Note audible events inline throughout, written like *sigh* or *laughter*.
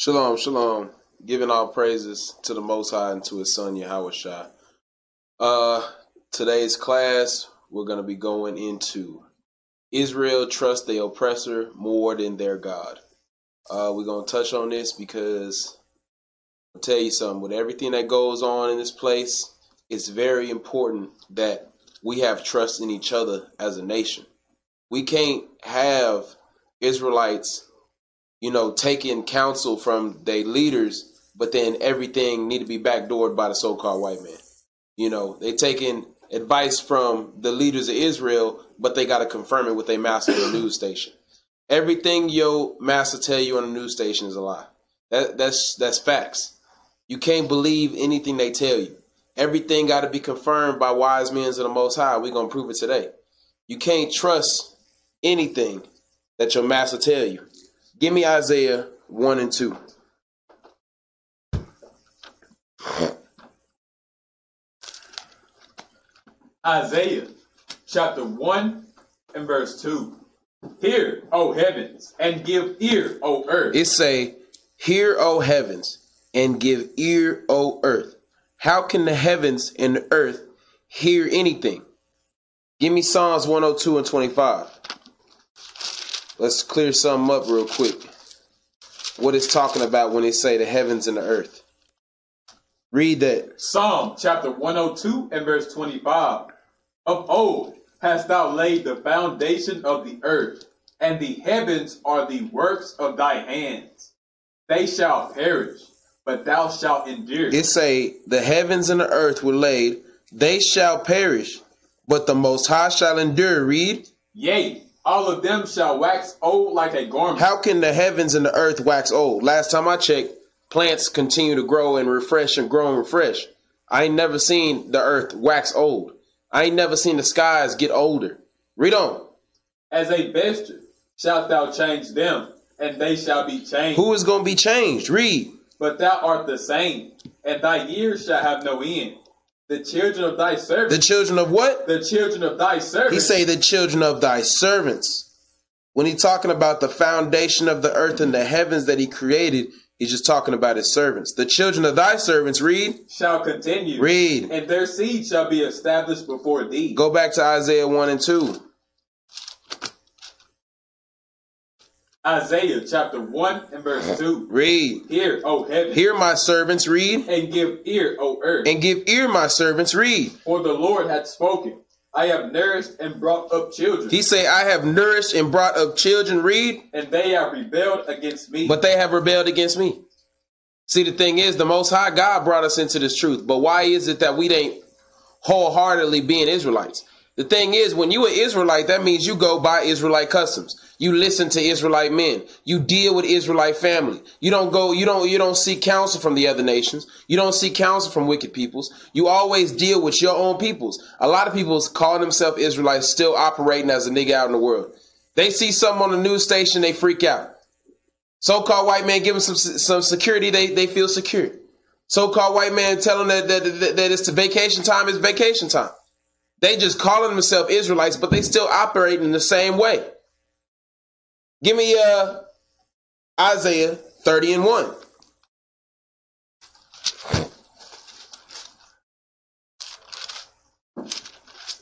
Shalom, shalom. Giving all praises to the Most High and to His Son Yahawashi. Uh, today's class we're going to be going into Israel trust the oppressor more than their God. Uh, we're going to touch on this because I'll tell you something. With everything that goes on in this place, it's very important that we have trust in each other as a nation. We can't have Israelites you know, taking counsel from their leaders, but then everything need to be backdoored by the so-called white man. You know, they taking advice from the leaders of Israel, but they got to confirm it with their master the news station. Everything your master tell you on the news station is a lie. That, that's that's facts. You can't believe anything they tell you. Everything got to be confirmed by wise men of the Most High. We're gonna prove it today. You can't trust anything that your master tell you. Give me Isaiah 1 and 2. Isaiah chapter 1 and verse 2. Hear, O heavens, and give ear, O earth. It say, Hear, O heavens, and give ear, O earth. How can the heavens and the earth hear anything? Give me Psalms 102 and 25 let's clear something up real quick. What it's talking about when they say the heavens and the earth. Read that. Psalm chapter 102 and verse 25. Of old hast thou laid the foundation of the earth, and the heavens are the works of thy hands. They shall perish, but thou shalt endure. It say the heavens and the earth were laid, they shall perish, but the most high shall endure. Read. Yea, all of them shall wax old like a garment. How can the heavens and the earth wax old? Last time I checked, plants continue to grow and refresh and grow and refresh. I ain't never seen the earth wax old. I ain't never seen the skies get older. Read on. As a vesture shalt thou change them, and they shall be changed. Who is going to be changed? Read. But thou art the same, and thy years shall have no end. The children of thy servants. The children of what? The children of thy servants. He say the children of thy servants. When he talking about the foundation of the earth and the heavens that he created, he's just talking about his servants. The children of thy servants, read. Shall continue. Read. And their seed shall be established before thee. Go back to Isaiah 1 and 2. Isaiah chapter 1 and verse 2. Read. Hear, O heaven. Hear my servants, read. And give ear, O earth. And give ear, my servants, read. For the Lord hath spoken. I have nourished and brought up children. He say, I have nourished and brought up children, read. And they have rebelled against me. But they have rebelled against me. See, the thing is, the Most High God brought us into this truth. But why is it that we ain't wholeheartedly being Israelites? The thing is, when you an Israelite, that means you go by Israelite customs. You listen to Israelite men. You deal with Israelite family. You don't go, you don't, you don't seek counsel from the other nations. You don't seek counsel from wicked peoples. You always deal with your own peoples. A lot of people calling themselves Israelites still operating as a nigga out in the world. They see something on the news station, they freak out. So-called white man give them some, some security, they, they feel secure. So-called white man telling that, that, that, that it's vacation time, it's vacation time. They just calling themselves Israelites, but they still operate in the same way. Give me uh Isaiah 30 and 1.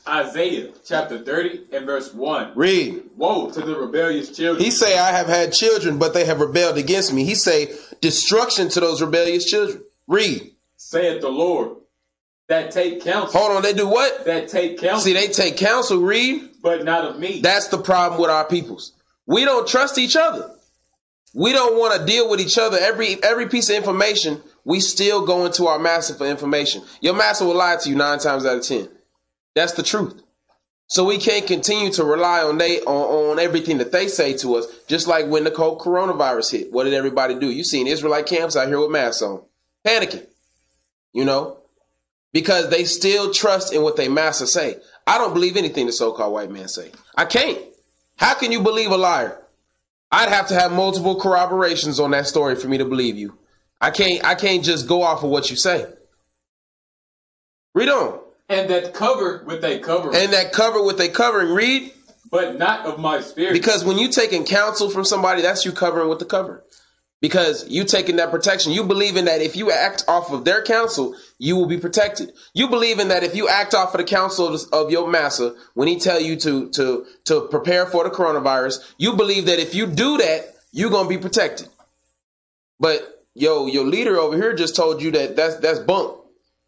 Isaiah chapter 30 and verse 1. Read. Woe to the rebellious children. He say, I have had children, but they have rebelled against me. He say, destruction to those rebellious children. Read. Saith the Lord, that take counsel. Hold on, they do what? That take counsel. See, they take counsel, read. But not of me. That's the problem with our peoples. We don't trust each other. We don't want to deal with each other. Every every piece of information, we still go into our master for information. Your master will lie to you nine times out of ten. That's the truth. So we can't continue to rely on they on, on everything that they say to us. Just like when the cold coronavirus hit, what did everybody do? You seen Israelite camps out here with masks on, panicking. You know, because they still trust in what they master say. I don't believe anything the so-called white man say. I can't. How can you believe a liar? I'd have to have multiple corroborations on that story for me to believe you. I can't I can't just go off of what you say. Read on. And that cover with a covering. And that cover with a covering. Read. But not of my spirit. Because when you taking counsel from somebody, that's you covering with the cover. Because you taking that protection. You believe in that if you act off of their counsel, you will be protected. You believe in that if you act off of the counsel of, of your master when he tell you to to to prepare for the coronavirus, you believe that if you do that, you're gonna be protected. But yo, your leader over here just told you that that's that's bunk,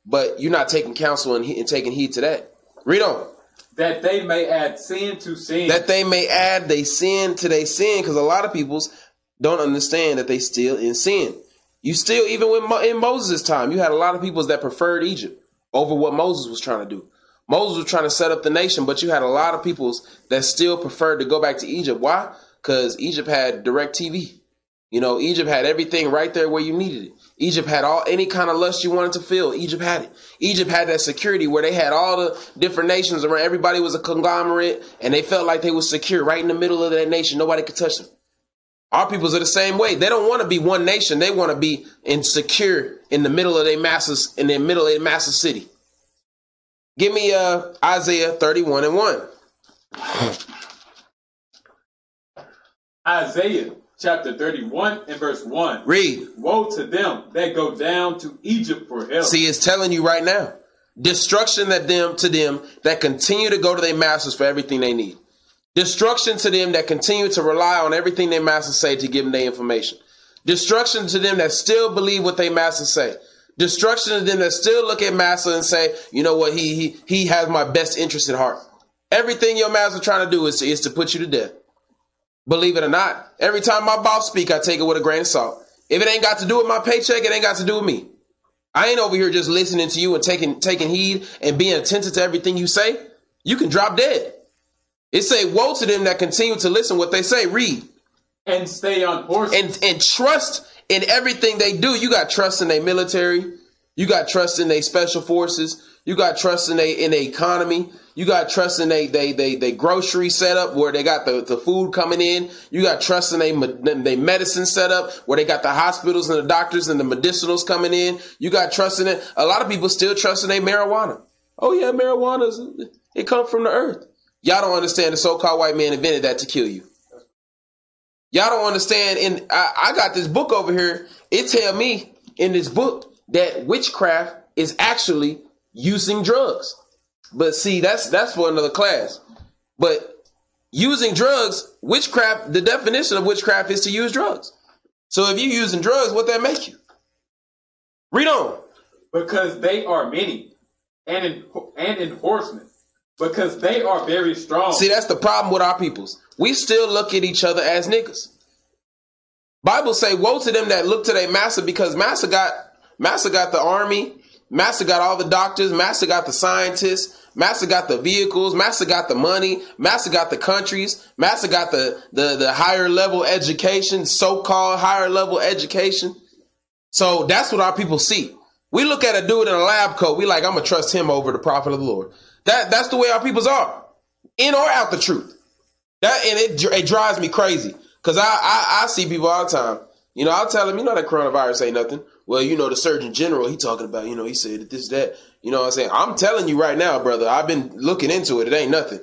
but you're not taking counsel and, and taking heed to that. Read on. That they may add sin to sin. That they may add they sin to their sin, because a lot of people's don't understand that they still in sin. You still, even when in Moses' time, you had a lot of people that preferred Egypt over what Moses was trying to do. Moses was trying to set up the nation, but you had a lot of peoples that still preferred to go back to Egypt. Why? Because Egypt had DirecTV. You know, Egypt had everything right there where you needed it. Egypt had all any kind of lust you wanted to feel. Egypt had it. Egypt had that security where they had all the different nations around. Everybody was a conglomerate, and they felt like they was secure right in the middle of that nation. Nobody could touch them. Our peoples are the same way. They don't want to be one nation. They want to be insecure in the middle of their masses, in the middle of their massive city. Give me uh, Isaiah 31 and 1. *laughs* Isaiah chapter 31 and verse 1. Read. Woe to them that go down to Egypt for help. See, it's telling you right now. Destruction that them to them that continue to go to their masters for everything they need. Destruction to them that continue to rely on everything their masters say to give them their information. Destruction to them that still believe what their masters say. Destruction to them that still look at master and say, you know what, he he he has my best interest at heart. Everything your master trying to do is to, is to put you to death. Believe it or not, every time my boss speak, I take it with a grain of salt. If it ain't got to do with my paycheck, it ain't got to do with me. I ain't over here just listening to you and taking taking heed and being attentive to everything you say. You can drop dead. It say, woe to them that continue to listen what they say. Read. And stay on horse. And and trust in everything they do. You got trust in their military. You got trust in their special forces. You got trust in their in the economy. You got trust in they they they they grocery setup where they got the, the food coming in. You got trust in they they medicine setup where they got the hospitals and the doctors and the medicinals coming in. You got trust in it. A lot of people still trust in their marijuana. Oh yeah, marijuana it comes from the earth. Y'all don't understand the so-called white man invented that to kill you. Y'all don't understand. And I, I got this book over here. It tell me in this book that witchcraft is actually using drugs. But see, that's that's for another class. But using drugs, witchcraft, the definition of witchcraft is to use drugs. So if you're using drugs, what that make you? Read on. Because they are many and in, and enforcement because they are very strong. See, that's the problem with our peoples. We still look at each other as niggas. Bible say, woe to them that look to their master because master got master got the army, master got all the doctors, master got the scientists, master got the vehicles, master got the money, master got the countries, master got the the, the higher level education, so-called higher level education. So that's what our people see. We look at a dude in a lab coat, we like, I'm gonna trust him over the prophet of the Lord. That that's the way our peoples are, in or out the truth. That and it it drives me crazy because I, I I see people all the time. You know, I'll tell them, you know, that coronavirus ain't nothing. Well, you know, the Surgeon General, he talking about, you know, he said this, that. You know what I'm saying? I'm telling you right now, brother, I've been looking into it. It ain't nothing.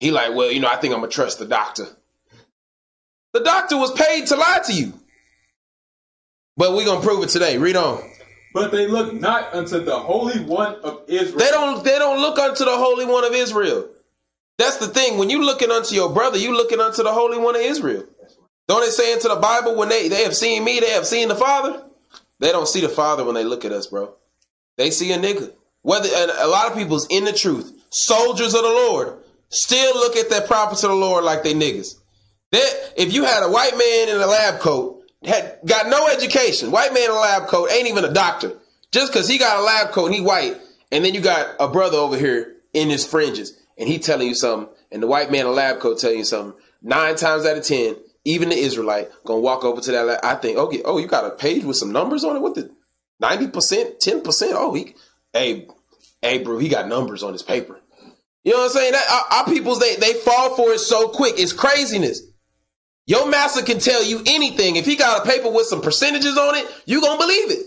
He like, well, you know, I think I'm gonna trust the doctor. The doctor was paid to lie to you. But we're gonna prove it today. Read on. But they look not unto the Holy One of Israel. They don't. They don't look unto the Holy One of Israel. That's the thing. When you looking unto your brother, you looking unto the Holy One of Israel. Don't it say into the Bible when they they have seen me, they have seen the Father. They don't see the Father when they look at us, bro. They see a nigga. Whether a lot of people's in the truth, soldiers of the Lord, still look at their prophets of the Lord like they niggas. That if you had a white man in a lab coat had got no education. White man in a lab coat ain't even a doctor. Just because he got a lab coat and he white, and then you got a brother over here in his fringes, and he telling you something, and the white man in a lab coat telling you something. Nine times out of ten, even the Israelite gonna walk over to that. Lab, I think, okay, oh, you got a page with some numbers on it. What the ninety percent, ten percent? Oh, he, hey, hey, bro, he got numbers on his paper. You know what I'm saying? That our, our peoples they they fall for it so quick. It's craziness. Your master can tell you anything. If he got a paper with some percentages on it, you gonna believe it.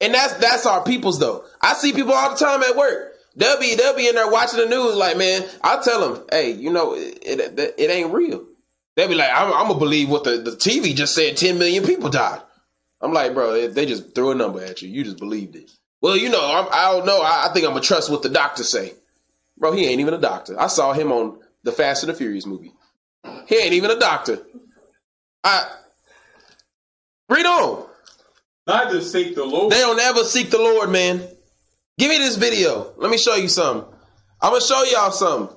And that's that's our peoples though. I see people all the time at work. They'll be they'll be in there watching the news like, man, I'll tell them, hey, you know, it, it, it ain't real. They'll be like, I'm, I'm gonna believe what the, the TV just said. Ten million people died. I'm like, bro, they, they just threw a number at you. You just believed it. Well, you know, I'm, I don't know. I, I think I'm gonna trust what the doctor say. Bro, he ain't even a doctor. I saw him on the Fast and the Furious movie. He ain't even a doctor. I read on. Neither seek the Lord. They don't ever seek the Lord, man. Give me this video. Let me show you something. I'm gonna show y'all something.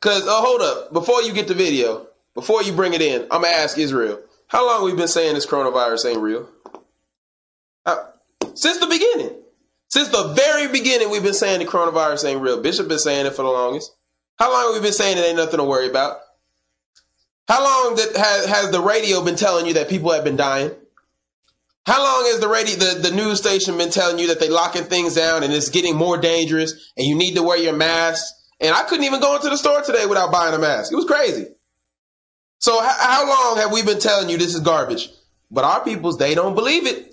Cause oh, hold up. Before you get the video, before you bring it in, I'm gonna ask Israel. How long we been saying this coronavirus ain't real? Uh, since the beginning. Since the very beginning, we've been saying the coronavirus ain't real. Bishop been saying it for the longest. How long have we been saying it ain't nothing to worry about? How long that has, has the radio been telling you that people have been dying? How long has the radio, the, the news station been telling you that they locking things down and it's getting more dangerous and you need to wear your mask? And I couldn't even go into the store today without buying a mask. It was crazy. So h- how long have we been telling you this is garbage? But our peoples, they don't believe it.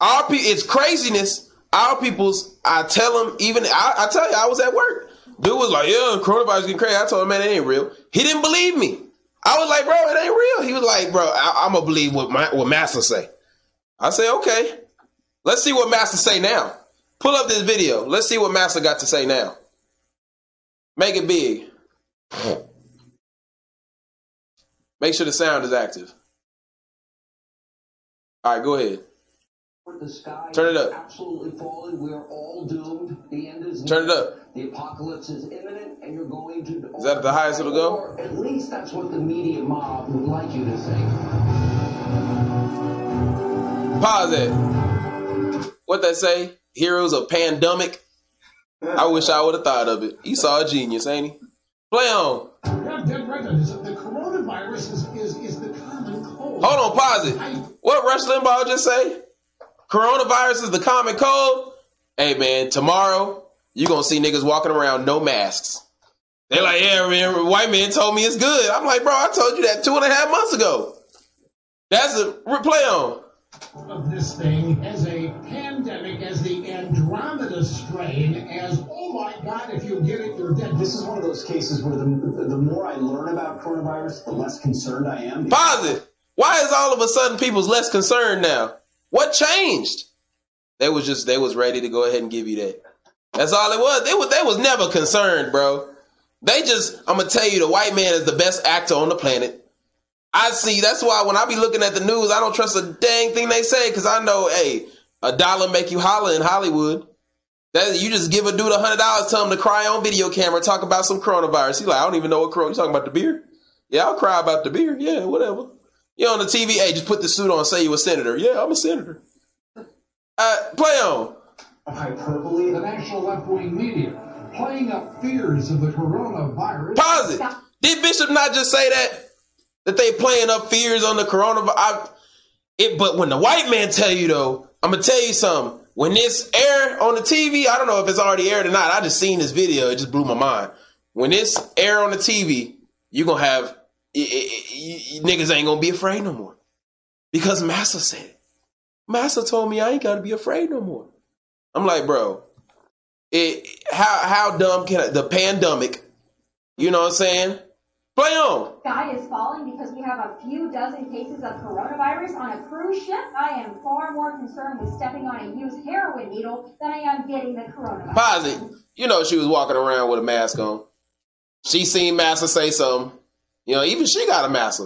Our pe- it's craziness. Our peoples, I tell them, even I, I tell you, I was at work. Dude was like, "Yeah, coronavirus getting crazy." I told him, "Man, it ain't real." He didn't believe me. I was like, "Bro, it ain't real." He was like, "Bro, I, am gonna believe what my, what Master say." I say, "Okay, let's see what Master say now." Pull up this video. Let's see what Master got to say now. Make it big. Make sure the sound is active. All right, go ahead. The sky Turn it up. Absolutely falling. We're all doomed. The end is Turn it up. The apocalypse is imminent, and you're going to. Is that the highest it'll go? Or at least that's what the media mob would like you to think. Pause it. What they say? Heroes of pandemic. I wish I would have thought of it. He saw a genius, ain't he? Play on. Yeah, dead right. Is The coronavirus is, is, is the common cold. Hold on, pause it. What Rush Limbaugh just say? Coronavirus is the common cold. Hey man, tomorrow you gonna see niggas walking around no masks. They like, yeah, man, white man told me it's good. I'm like, bro, I told you that two and a half months ago. That's a replay on. of this thing as a pandemic, as the Andromeda strain, as oh my god, if you get it, you're dead. This is one of those cases where the, the more I learn about coronavirus, the less concerned I am. Pause it. Why is all of a sudden people's less concerned now? What changed? They was just they was ready to go ahead and give you that. That's all it was. They was they was never concerned, bro. They just I'm gonna tell you the white man is the best actor on the planet. I see. That's why when I be looking at the news, I don't trust a dang thing they say because I know, hey, a dollar make you holler in Hollywood. That you just give a dude a hundred dollars, tell him to cry on video camera, talk about some coronavirus. He's like, I don't even know what corona. You talking about the beer? Yeah, I'll cry about the beer. Yeah, whatever. You on the TV? Hey, just put the suit on. Say you a senator. Yeah, I'm a senator. Uh, play on. Hyperbole. The national left-wing media playing up fears of the coronavirus. Pause it. Did Bishop not just say that? That they playing up fears on the coronavirus? I, it, but when the white man tell you though, I'm gonna tell you something. When this air on the TV, I don't know if it's already aired or not. I just seen this video. It just blew my mind. When this air on the TV, you gonna have i- i- i- niggas ain't gonna be afraid no more because Master said it. Massa told me I ain't gotta be afraid no more. I'm like, bro, it how how dumb can I, the pandemic? You know what I'm saying? Play on. sky is falling because we have a few dozen cases of coronavirus on a cruise ship, I am far more concerned with stepping on a used heroin needle than I am getting the coronavirus. It. You know she was walking around with a mask on. She seen Master say something. You know, even she got a Massa.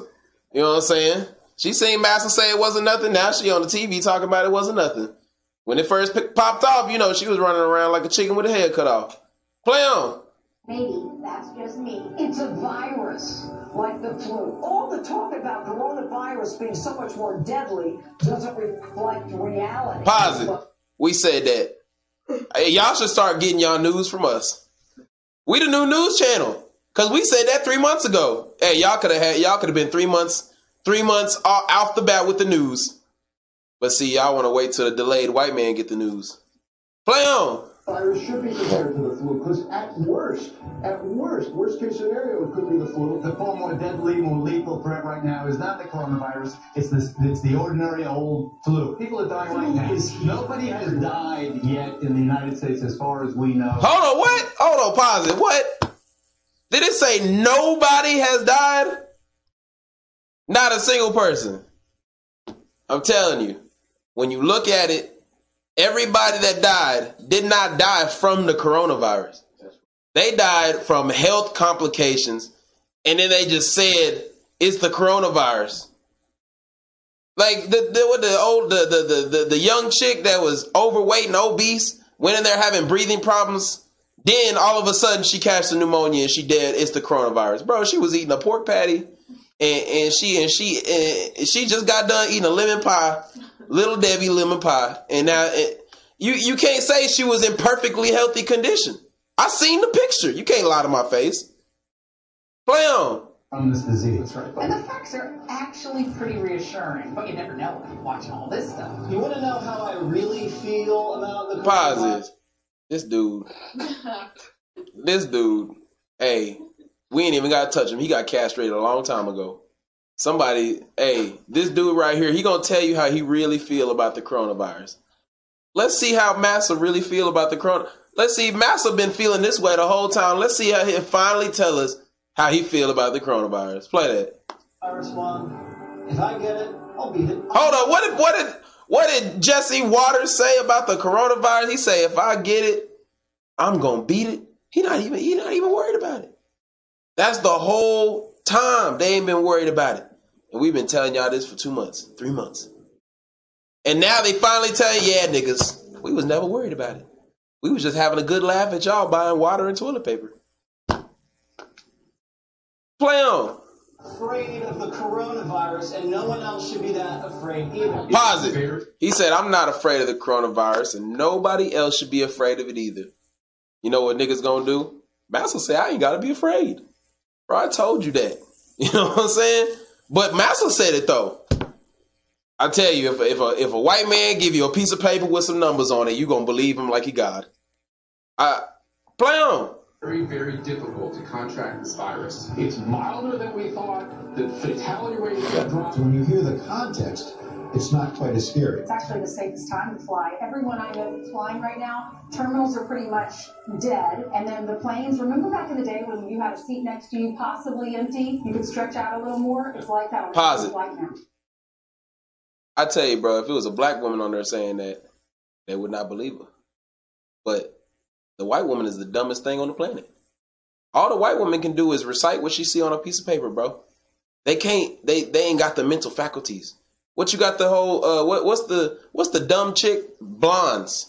You know what I'm saying? She seen Massa say it wasn't nothing. Now she on the TV talking about it wasn't nothing. When it first popped off, you know, she was running around like a chicken with a head cut off. Play on. Maybe that's just me. It's a virus, like the flu. All the talk about coronavirus being so much more deadly doesn't reflect reality. Pause it. We said that. Hey, y'all should start getting y'all news from us. We the new news channel. Cause we said that three months ago. Hey, y'all could have had y'all could have been three months, three months off the bat with the news. But see, y'all want to wait till the delayed white man get the news. Play on. virus should be compared to the flu because at worst, at worst, worst case scenario, it could be the flu. The far more deadly, more lethal threat right now is not the coronavirus. It's this. It's the ordinary old flu. People are dying right now. Nobody has died yet in the United States, as far as we know. Hold on, what? Hold on, pause it. What? Did it say nobody has died? Not a single person. I'm telling you, when you look at it, everybody that died did not die from the coronavirus. They died from health complications, and then they just said it's the coronavirus. Like the the what the old the the, the the young chick that was overweight and obese went in there having breathing problems. Then all of a sudden she catches the pneumonia and she dead. It's the coronavirus, bro. She was eating a pork patty, and and she and she and she just got done eating a lemon pie, little Debbie lemon pie, and now it, you you can't say she was in perfectly healthy condition. I seen the picture. You can't lie to my face. Play on. From this disease. Right. And the facts are actually pretty reassuring, but you never know when watching all this stuff. You want to know how I really feel about the Pause this. This dude. *laughs* this dude. Hey, we ain't even got to touch him. He got castrated a long time ago. Somebody, hey, this dude right here, he gonna tell you how he really feel about the coronavirus. Let's see how Massa really feel about the corona. Let's see, Massa been feeling this way the whole time. Let's see how he finally tell us how he feel about the coronavirus. Play that. Virus one. If I get it, I'll beat it. Hold on. What did what did what did Jesse Watters say about the coronavirus? He say if I get it, I'm gonna beat it. He not even he not even worried about it. That's the whole time they ain't been worried about it. And we've been telling y'all this for two months, three months. And now they finally tell you, yeah, niggas, we was never worried about it. We was just having a good laugh at y'all buying water and toilet paper. Play on. Afraid of the coronavirus, and no one else should be that afraid either. Pause it. He said, I'm not afraid of the coronavirus, and nobody else should be afraid of it either. You know what niggas gonna do? Massa say, I ain't gotta be afraid. Bro, I told you that. *laughs* You know what I'm saying? But Massa said it though. I tell you, if if a if a white man give you a piece of paper with some numbers on it, you gonna believe him like he God. I play on. Very, very difficult to contract this virus. It's milder than we thought. The fatality rate has dropped. When you hear the context, it's not quite as scary. It's actually the safest time to fly. Everyone I know that's flying right now, terminals are pretty much dead. And then the planes, remember back in the day when you had a seat next to you, possibly empty, you could stretch out a little more? It's like that Pause it. flight. I tell you, bro, if it was a black woman on there saying that, they would not believe her. But the white woman is the dumbest thing on the planet. All the white woman can do is recite what she see on a piece of paper, bro. They can't. They they ain't got the mental faculties. What you got the whole uh what what's the what's the dumb chick blondes?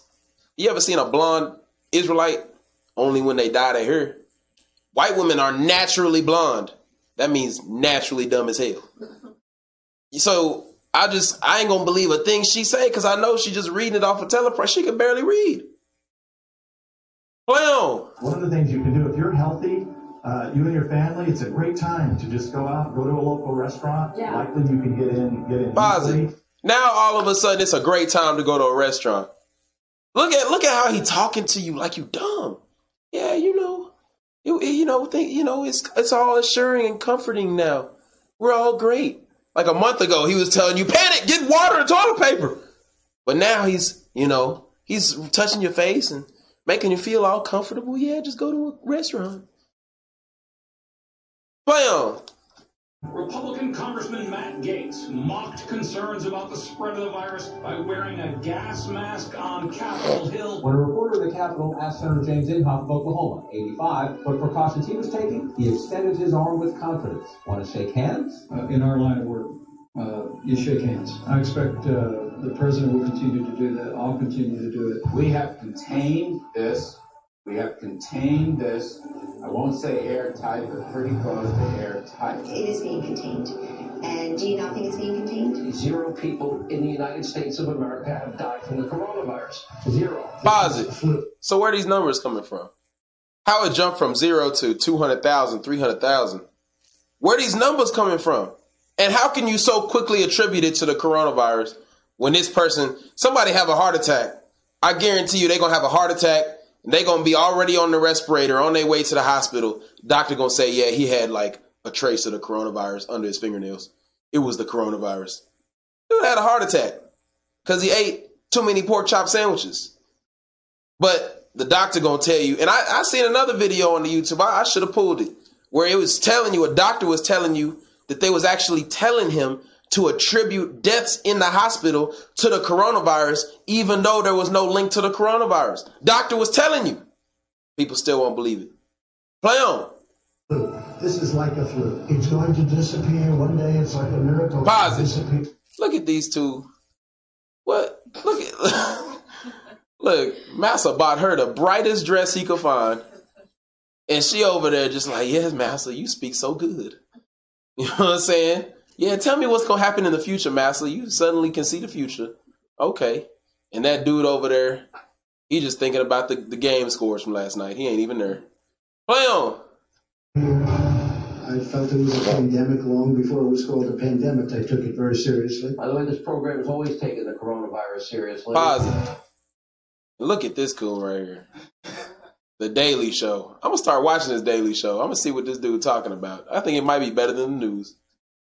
You ever seen a blonde Israelite? Only when they dye their hair. White women are naturally blonde. That means naturally dumb as hell. So I just I ain't gonna believe a thing she say because I know she just reading it off a teleprompter. She can barely read. Play on. One of the things you can do if you're healthy, uh, you and your family, it's a great time to just go out, go to a local restaurant. Yeah. Likely you can get in, get in. Pause Now all of a sudden it's a great time to go to a restaurant. Look at look at how he talking to you like you dumb. Yeah, you know, you, you know, think you know it's it's all assuring and comforting now. We're all great. Like a month ago, he was telling you panic, get water and toilet paper. But now he's you know he's touching your face and making you feel all comfortable. Yeah, just go to a restaurant. Play on. Republican Congressman Matt Gaetz mocked concerns about the spread of the virus by wearing a gas mask on Capitol Hill. When a reporter at the Capitol asked Senator James Inhofe of Oklahoma, 85, what precautions he was taking, he extended his arm with confidence. Want to shake hands? uh, in our line of work, uh, you shake hands. I expect uh, the president will continue to do that. I'll continue to do it. We have contained this. We have contained this. I won't say airtight, but pretty close to airtight. It is being contained. And do you not think it's being contained? Zero people in the United States of America have died from the coronavirus. Zero. Pause it. So where are these numbers coming from? How it jumped from zero to 200,000, 300,000? Where are these numbers coming from? And how can you so quickly attribute it to the coronavirus when this person, somebody have a heart attack? I guarantee you they're to have a heart attack they're to be already on the respirator on their way to the hospital. Doctor to say, yeah, he had like a trace of the coronavirus under his fingernails. It was the coronavirus. Dude had a heart attack because he ate too many pork chop sandwiches. But the doctor gonna tell you, and I, I seen another video on the YouTube. I, I should have pulled it where it was telling you a doctor was telling you that they was actually telling him to attribute deaths in the hospital to the coronavirus, even though there was no link to the coronavirus. Doctor was telling you. People still won't believe it. Play on. This is like a flu. It's going to disappear. One day it's like a miracle. Pause it. Look at these two. What? Look at *laughs* look. Massa bought her the brightest dress he could find, and she over there just like, yes, Massa, you speak so good. *laughs* You know what I'm saying? Yeah, tell me what's gonna happen in the future, Massa. You suddenly can see the future. Okay. And that dude over there, he just thinking about the, the game scores from last night. He ain't even there. Play on. I felt it was a pandemic long before it was called a pandemic. I took it very seriously. By the way, this program has always taken the coronavirus seriously. Positive. Look at this coon right here. The Daily Show. I'm gonna start watching this Daily Show. I'm gonna see what this dude talking about. I think it might be better than the news.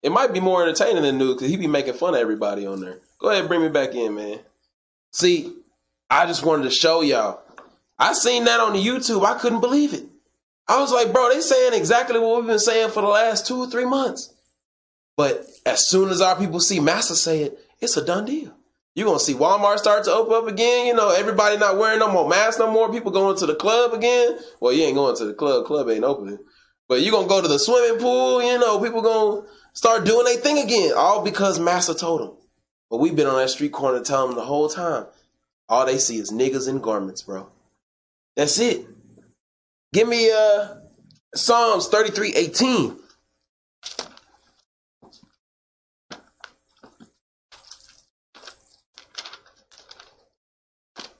It might be more entertaining than news because he be making fun of everybody on there. Go ahead, bring me back in, man. See, I just wanted to show y'all. I seen that on the YouTube. I couldn't believe it. I was like, bro, they saying exactly what we've been saying for the last two or three months. But as soon as our people see Massa say it, it's a done deal. You're gonna see Walmart start to open up again. You know, everybody not wearing no more masks no more. People going to the club again. Well, you ain't going to the club. Club ain't opening. But you gonna go to the swimming pool. You know, people gonna start doing their thing again. All because Massa told them. But we've been on that street corner telling them the whole time. All they see is niggas in garments, bro. That's it. Give me uh Psalms 33, 18.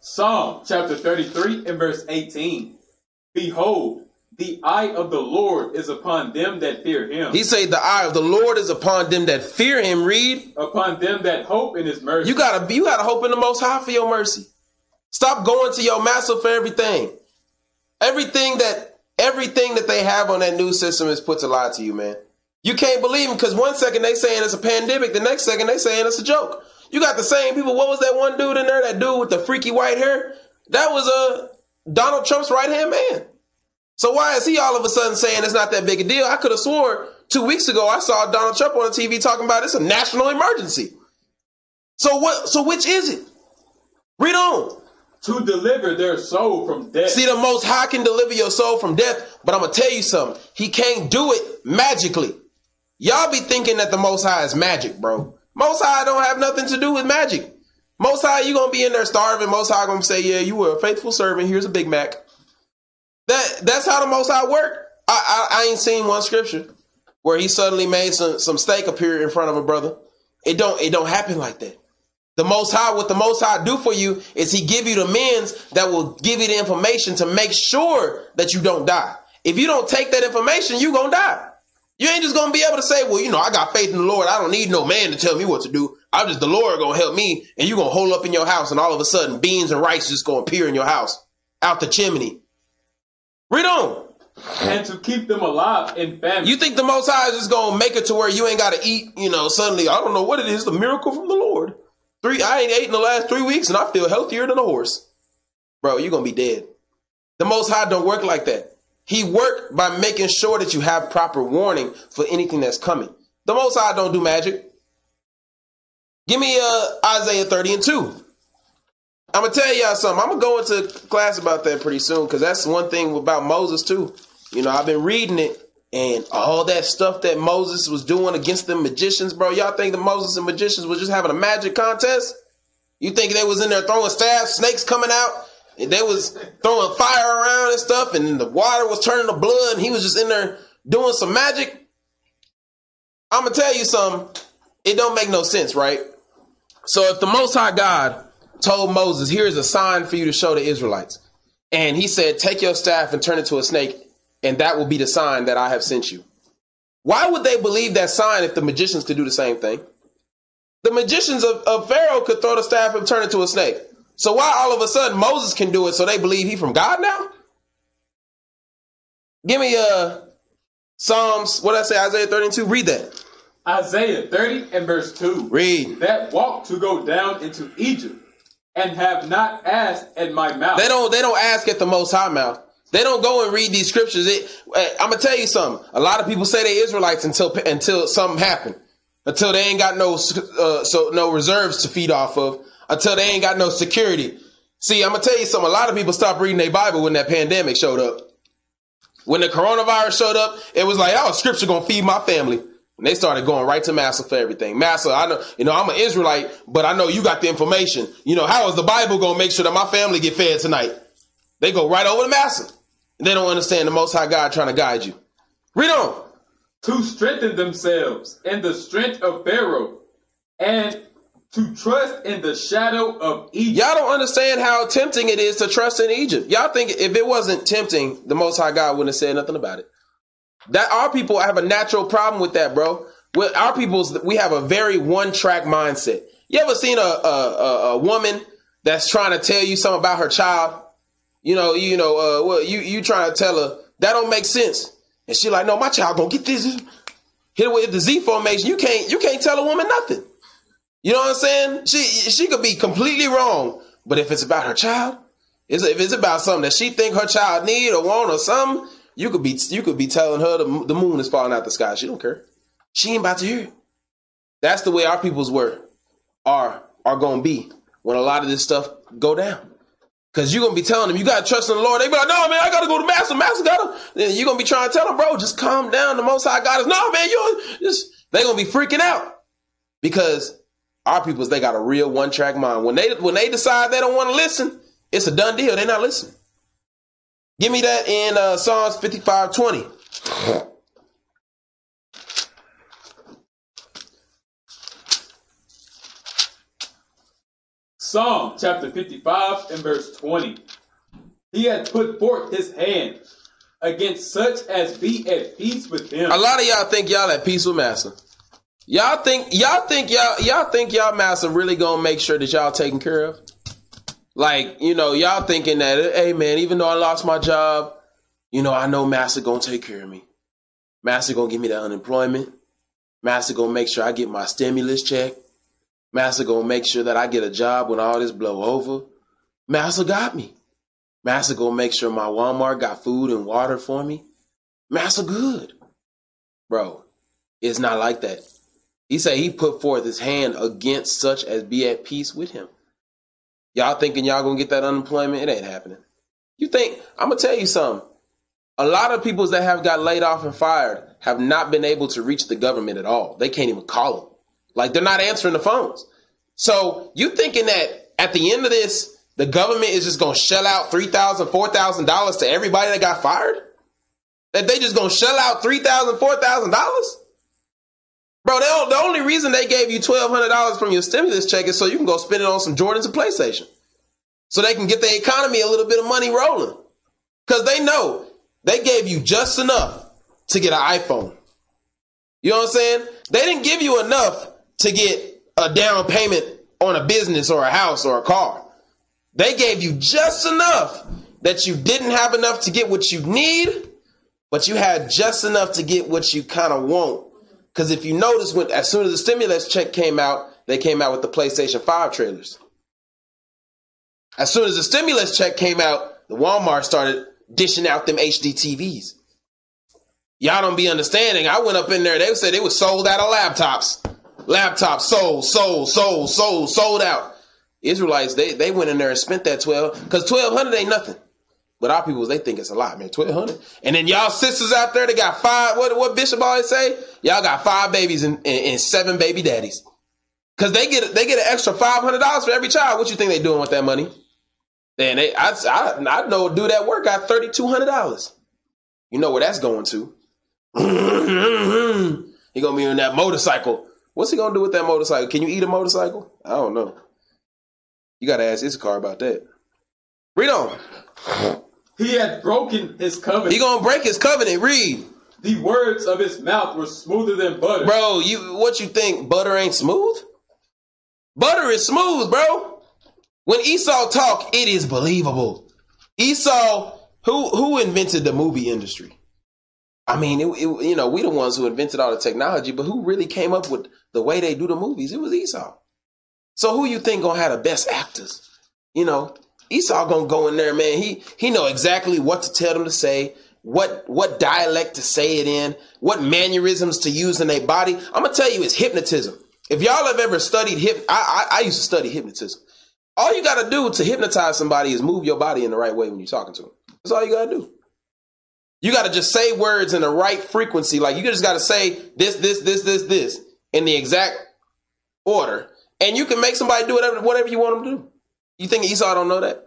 Psalm chapter 33 and verse 18. Behold, the eye of the Lord is upon them that fear him. He say the eye of the Lord is upon them that fear him. Read. Upon them that hope in his mercy. You gotta you gotta hope in the most high for your mercy. Stop going to your master for everything. Everything that everything that they have on that new system is put to lie to you, man. You can't believe them because one second they saying it's a pandemic, the next second they saying it's a joke. You got the same people. What was that one dude in there? That dude with the freaky white hair? That was uh, Donald Trump's right hand man. So why is he all of a sudden saying it's not that big a deal? I could have swore two weeks ago I saw Donald Trump on the TV talking about it's a national emergency. So what? So which is it? Read on. To deliver their soul from death. See, the Most High can deliver your soul from death, but I'm gonna tell you something. He can't do it magically. Y'all be thinking that the Most High is magic, bro. Most High don't have nothing to do with magic. Most High, you gonna be in there starving. Most High gonna say, "Yeah, you were a faithful servant. Here's a Big Mac." That that's how the Most High work. I, I I ain't seen one scripture where he suddenly made some some steak appear in front of a brother. It don't it don't happen like that. The Most High, what the Most High do for you is He give you the means that will give you the information to make sure that you don't die. If you don't take that information, you gonna die. You ain't just gonna be able to say, well, you know, I got faith in the Lord. I don't need no man to tell me what to do. I'm just the Lord gonna help me, and you gonna hold up in your house, and all of a sudden, beans and rice just gonna appear in your house out the chimney. Read on. And to keep them alive in famine. You think the Most High is just gonna make it to where you ain't gotta eat? You know, suddenly I don't know what it is. The miracle from the Lord. Three, I ain't ate in the last three weeks, and I feel healthier than a horse. Bro, you're gonna be dead. The Most High don't work like that. He work by making sure that you have proper warning for anything that's coming. The Most High don't do magic. Give me uh, Isaiah 30 and 2. I'm gonna tell y'all something. I'm gonna go into class about that pretty soon because that's one thing about Moses too. You know, I've been reading it and all that stuff that Moses was doing against the magicians, bro. Y'all think the Moses and magicians was just having a magic contest? You think they was in there throwing staffs, snakes coming out, and they was throwing fire around and stuff, and the water was turning to blood, and he was just in there doing some magic? I'm gonna tell you something. It don't make no sense, right? So if the Most High God told Moses, "Here's a sign for you to show the Israelites," and he said, "Take your staff and turn it to a snake, and that will be the sign that I have sent you." Why would they believe that sign if the magicians could do the same thing? The magicians of, of Pharaoh could throw the staff and turn it to a snake. So why all of a sudden Moses can do it? So they believe he from God now? Give me uh Psalms. What did I say? Isaiah 32. Read that. Isaiah 30 and verse 2. Read. That walk to go down into Egypt and have not asked at my mouth. They don't. They don't ask at the Most High mouth. They don't go and read these scriptures. It, I'm gonna tell you something. A lot of people say they Israelites until until something happened, until they ain't got no uh, so no reserves to feed off of, until they ain't got no security. See, I'm gonna tell you something. A lot of people stopped reading their Bible when that pandemic showed up. When the coronavirus showed up, it was like, oh, scripture gonna feed my family. And they started going right to Massa for everything. Massa, I know, you know, I'm an Israelite, but I know you got the information. You know, how is the Bible gonna make sure that my family get fed tonight? They go right over to Massa. They don't understand the Most High God trying to guide you. Read on. To strengthen themselves in the strength of Pharaoh and to trust in the shadow of Egypt. Y'all don't understand how tempting it is to trust in Egypt. Y'all think if it wasn't tempting, the Most High God wouldn't have said nothing about it. That our people have a natural problem with that, bro. With our people's, we have a very one-track mindset. You ever seen a, a, a, a woman that's trying to tell you something about her child you know, you know, uh, well, you you trying to tell her that don't make sense, and she like, no, my child gonna get this. Hit with the Z formation. You can't you can't tell a woman nothing. You know what I'm saying? She she could be completely wrong, but if it's about her child, if it's about something that she think her child need or want or something, you could be you could be telling her the, the moon is falling out the sky. She don't care. She ain't about to hear. That's the way our people's were are are gonna be when a lot of this stuff go down. Cause you're gonna be telling them you gotta trust in the Lord. They be like, no man, I gotta go to Master. Master got him. Then you're gonna be trying to tell them, bro, just calm down. The most high God is no man, you just they gonna be freaking out. Because our peoples, they got a real one-track mind. When they when they decide they don't want to listen, it's a done deal. They're not listening. Give me that in uh, Psalms 55 20. Psalm chapter 55 and verse 20. He had put forth his hand against such as be at peace with him. A lot of y'all think y'all at peace with Master. Y'all think y'all think y'all y'all think y'all Master really gonna make sure that y'all taken care of? Like, you know, y'all thinking that, hey man, even though I lost my job, you know, I know Master gonna take care of me. Master gonna give me that unemployment. Master gonna make sure I get my stimulus check. Master gonna make sure that I get a job when all this blow over. Master got me. Master gonna make sure my Walmart got food and water for me. Master good. Bro, it's not like that. He said he put forth his hand against such as be at peace with him. Y'all thinking y'all gonna get that unemployment? It ain't happening. You think, I'm gonna tell you something. A lot of people that have got laid off and fired have not been able to reach the government at all. They can't even call them. Like they're not answering the phones. So you thinking that at the end of this, the government is just gonna shell out three thousand, four thousand dollars to everybody that got fired? That they just gonna shell out three thousand, four thousand dollars? Bro, the only reason they gave you twelve hundred dollars from your stimulus check is so you can go spend it on some Jordans and PlayStation, so they can get the economy a little bit of money rolling. Because they know they gave you just enough to get an iPhone. You know what I'm saying? They didn't give you enough to get a down payment on a business or a house or a car. They gave you just enough that you didn't have enough to get what you need, but you had just enough to get what you kind of want. Because if you notice, when as soon as the stimulus check came out, they came out with the PlayStation 5 trailers. As soon as the stimulus check came out, the Walmart started dishing out them HD TVs. Y'all don't be understanding. I went up in there, they said they was sold out of laptops. Laptops sold, sold, sold, sold, sold out. Israelites, they, they went in there and spent that 12, because 1200 ain't nothing. But our people, they think it's a lot, man. 1200. And then y'all sisters out there, they got five, what, what Bishop always say? Y'all got five babies and, and, and seven baby daddies. Cause they get they get an extra five hundred dollars for every child. What you think they doing with that money? And they, I, I, I know do that work got thirty two hundred dollars. You know where that's going to? *laughs* he gonna be in that motorcycle What's he gonna do with that motorcycle? Can you eat a motorcycle? I don't know. You gotta ask his car about that. Read on. He had broken his covenant. He gonna break his covenant. Read. The words of his mouth were smoother than butter. Bro, you what you think? Butter ain't smooth? Butter is smooth, bro. When Esau talk, it is believable. Esau, who who invented the movie industry? I mean, it, it, you know, we the ones who invented all the technology, but who really came up with the way they do the movies? It was Esau. So who you think gonna have the best actors? You know, Esau gonna go in there, man. He he know exactly what to tell them to say, what what dialect to say it in, what mannerisms to use in their body. I'm gonna tell you, it's hypnotism. If y'all have ever studied hip, I, I I used to study hypnotism. All you gotta do to hypnotize somebody is move your body in the right way when you're talking to them. That's all you gotta do. You gotta just say words in the right frequency. Like you just gotta say this, this, this, this, this in the exact order, and you can make somebody do whatever whatever you want them to do. You think Esau don't know that?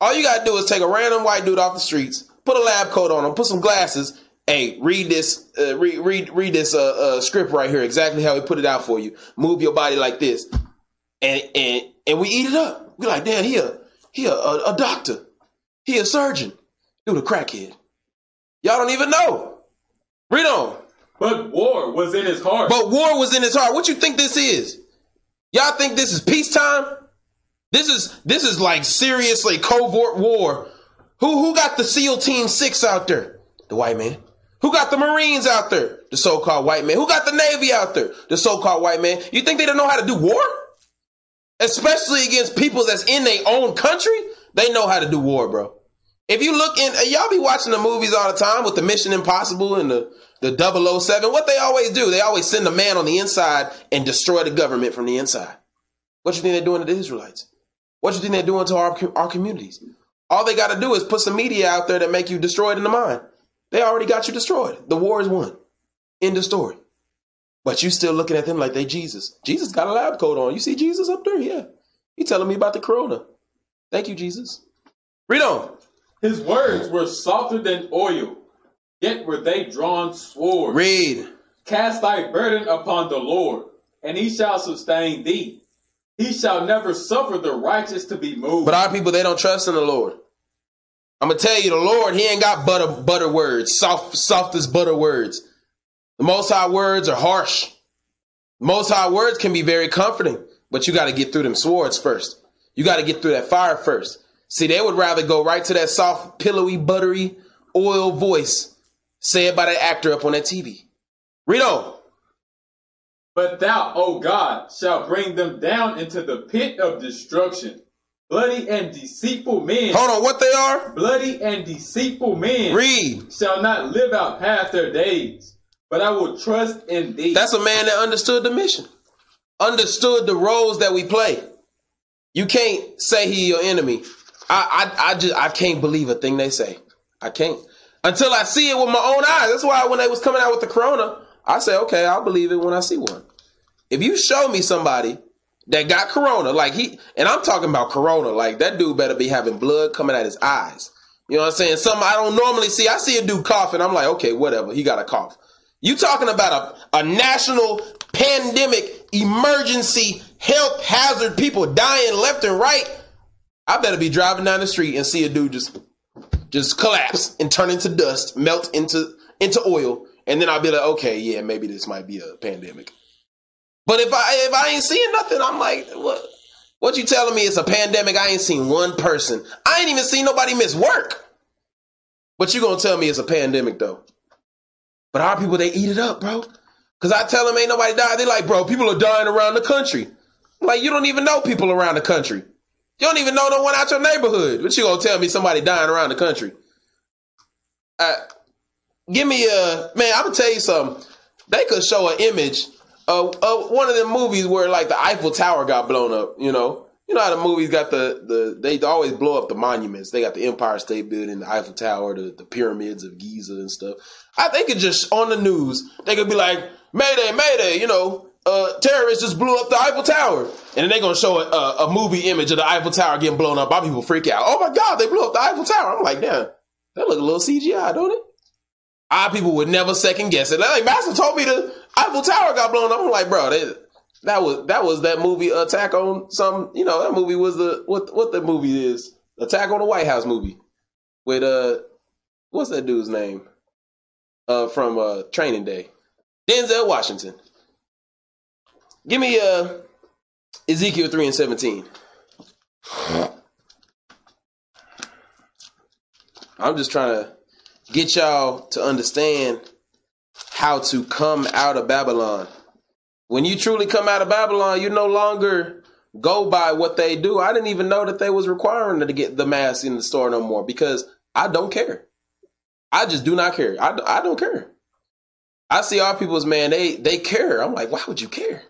All you gotta do is take a random white dude off the streets, put a lab coat on him, put some glasses. Hey, read this, uh, read read read this uh, uh, script right here, exactly how he put it out for you. Move your body like this, and and and we eat it up. We like, damn, he a he a, a, a doctor, he a surgeon, dude, a crackhead. Y'all don't even know. Read on. But war was in his heart. But war was in his heart. What you think this is? Y'all think this is peacetime? This is this is like seriously covert war. Who who got the SEAL Team Six out there? The white man. Who got the Marines out there? The so-called white man. Who got the Navy out there? The so-called white man. You think they don't know how to do war? Especially against people that's in their own country, they know how to do war, bro. If you look in, y'all be watching the movies all the time with the Mission Impossible and the the 007. What they always do, they always send a man on the inside and destroy the government from the inside. What you think they're doing to the Israelites? What you think they're doing to our our communities? All they got to do is put some media out there that make you destroyed in the mind. They already got you destroyed. The war is won. End of story. But you still looking at them like they Jesus. Jesus got a lab coat on. You see Jesus up there? Yeah. He telling me about the corona. Thank you, Jesus. Read on. His words were softer than oil, yet were they drawn swords. Read. Cast thy burden upon the Lord, and he shall sustain thee. He shall never suffer the righteous to be moved. But our people, they don't trust in the Lord. I'm gonna tell you, the Lord, He ain't got butter butter words, soft softest butter words. The Most High words are harsh. Most High words can be very comforting, but you got to get through them swords first. You got to get through that fire first. See, they would rather go right to that soft, pillowy, buttery, oil voice said by that actor up on that TV. Read on. But thou, O God, shalt bring them down into the pit of destruction. Bloody and deceitful men. Hold on, what they are? Bloody and deceitful men. Read. Shall not live out half their days, but I will trust in thee. That's a man that understood the mission, understood the roles that we play. You can't say he your enemy. I, I, I just, I can't believe a thing they say. I can't until I see it with my own eyes. That's why when they was coming out with the corona, I say, okay, I'll believe it when I see one. If you show me somebody that got corona, like he, and I'm talking about corona, like that dude better be having blood coming out his eyes. You know what I'm saying? Something I don't normally see. I see a dude coughing. I'm like, okay, whatever. He got a cough. You talking about a, a national pandemic emergency health hazard, people dying left and right. I better be driving down the street and see a dude just just collapse and turn into dust, melt into into oil, and then I'll be like, okay, yeah, maybe this might be a pandemic. But if I if I ain't seeing nothing, I'm like, what? What you telling me? It's a pandemic. I ain't seen one person. I ain't even seen nobody miss work. But you gonna tell me it's a pandemic though? But our people they eat it up, bro. Cause I tell them ain't nobody died. They like, bro, people are dying around the country. I'm like you don't even know people around the country. You don't even know no one out your neighborhood. But you gonna tell me somebody dying around the country? Uh, give me a man. I'm gonna tell you something. They could show an image of, of one of the movies where like the Eiffel Tower got blown up. You know, you know how the movies got the the they always blow up the monuments. They got the Empire State Building, the Eiffel Tower, the, the pyramids of Giza and stuff. I think it just on the news they could be like Mayday, Mayday. You know, uh, terrorists just blew up the Eiffel Tower. And then they're to show a, a, movie image of the Eiffel Tower getting blown up. Our people freak out. Oh my God, they blew up the Eiffel Tower. I'm like, damn, that look a little CGI, don't it? Our people would never second guess it. Like, Master told me the Eiffel Tower got blown up. I'm like, bro, they, that was that was that movie Attack on some, you know, that movie was the, what what the movie is. Attack on the White House movie. With, uh, what's that dude's name? Uh, from uh, Training Day. Denzel Washington. Give me uh Ezekiel 3 and 17. I'm just trying to get y'all to understand how to come out of Babylon. When you truly come out of Babylon, you're no longer go by what they do. I didn't even know that they was requiring to get the mask in the store no more because I don't care. I just do not care. I, I don't care. I see our people's man, they they care. I'm like, why would you care?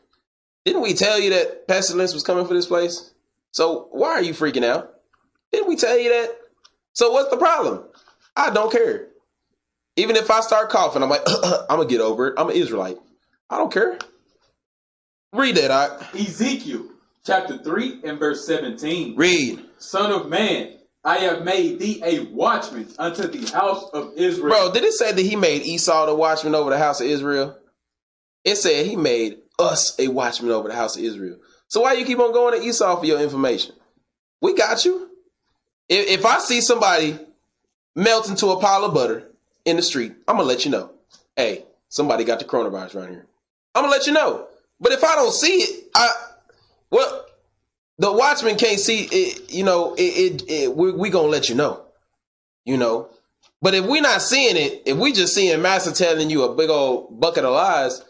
Didn't we tell you that pestilence was coming for this place? So why are you freaking out? Didn't we tell you that? So what's the problem? I don't care. Even if I start coughing, I'm like, *clears throat* I'm gonna get over it. I'm an Israelite. I don't care. Read that, I Ezekiel chapter 3 and verse 17. read. Son of man, I have made thee a watchman unto the house of Israel. Bro, did it say that he made Esau the watchman over the house of Israel? It said he made us a watchman over the house of Israel. So why you keep on going to Esau for your information? We got you. If, if I see somebody melt into a pile of butter in the street, I'm gonna let you know. Hey, somebody got the coronavirus around here. I'm gonna let you know. But if I don't see it, I well, the watchman can't see it. You know, it. it, it we we gonna let you know. You know, but if we're not seeing it, if we just seeing Master telling you a big old bucket of lies,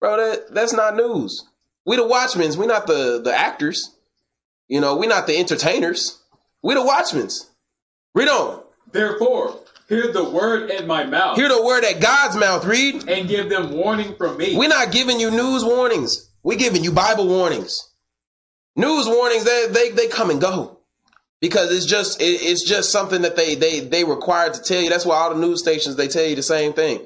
bro, that that's not news. We the watchmen. We not the the actors. You know, we not the entertainers. We the watchmen. Read on. Therefore, hear the word in my mouth. Hear the word at God's mouth. Read. And give them warning from me. We're not giving you news warnings. We're giving you Bible warnings. News warnings, they they, they come and go. Because it's just it, it's just something that they they they required to tell you. That's why all the news stations they tell you the same thing.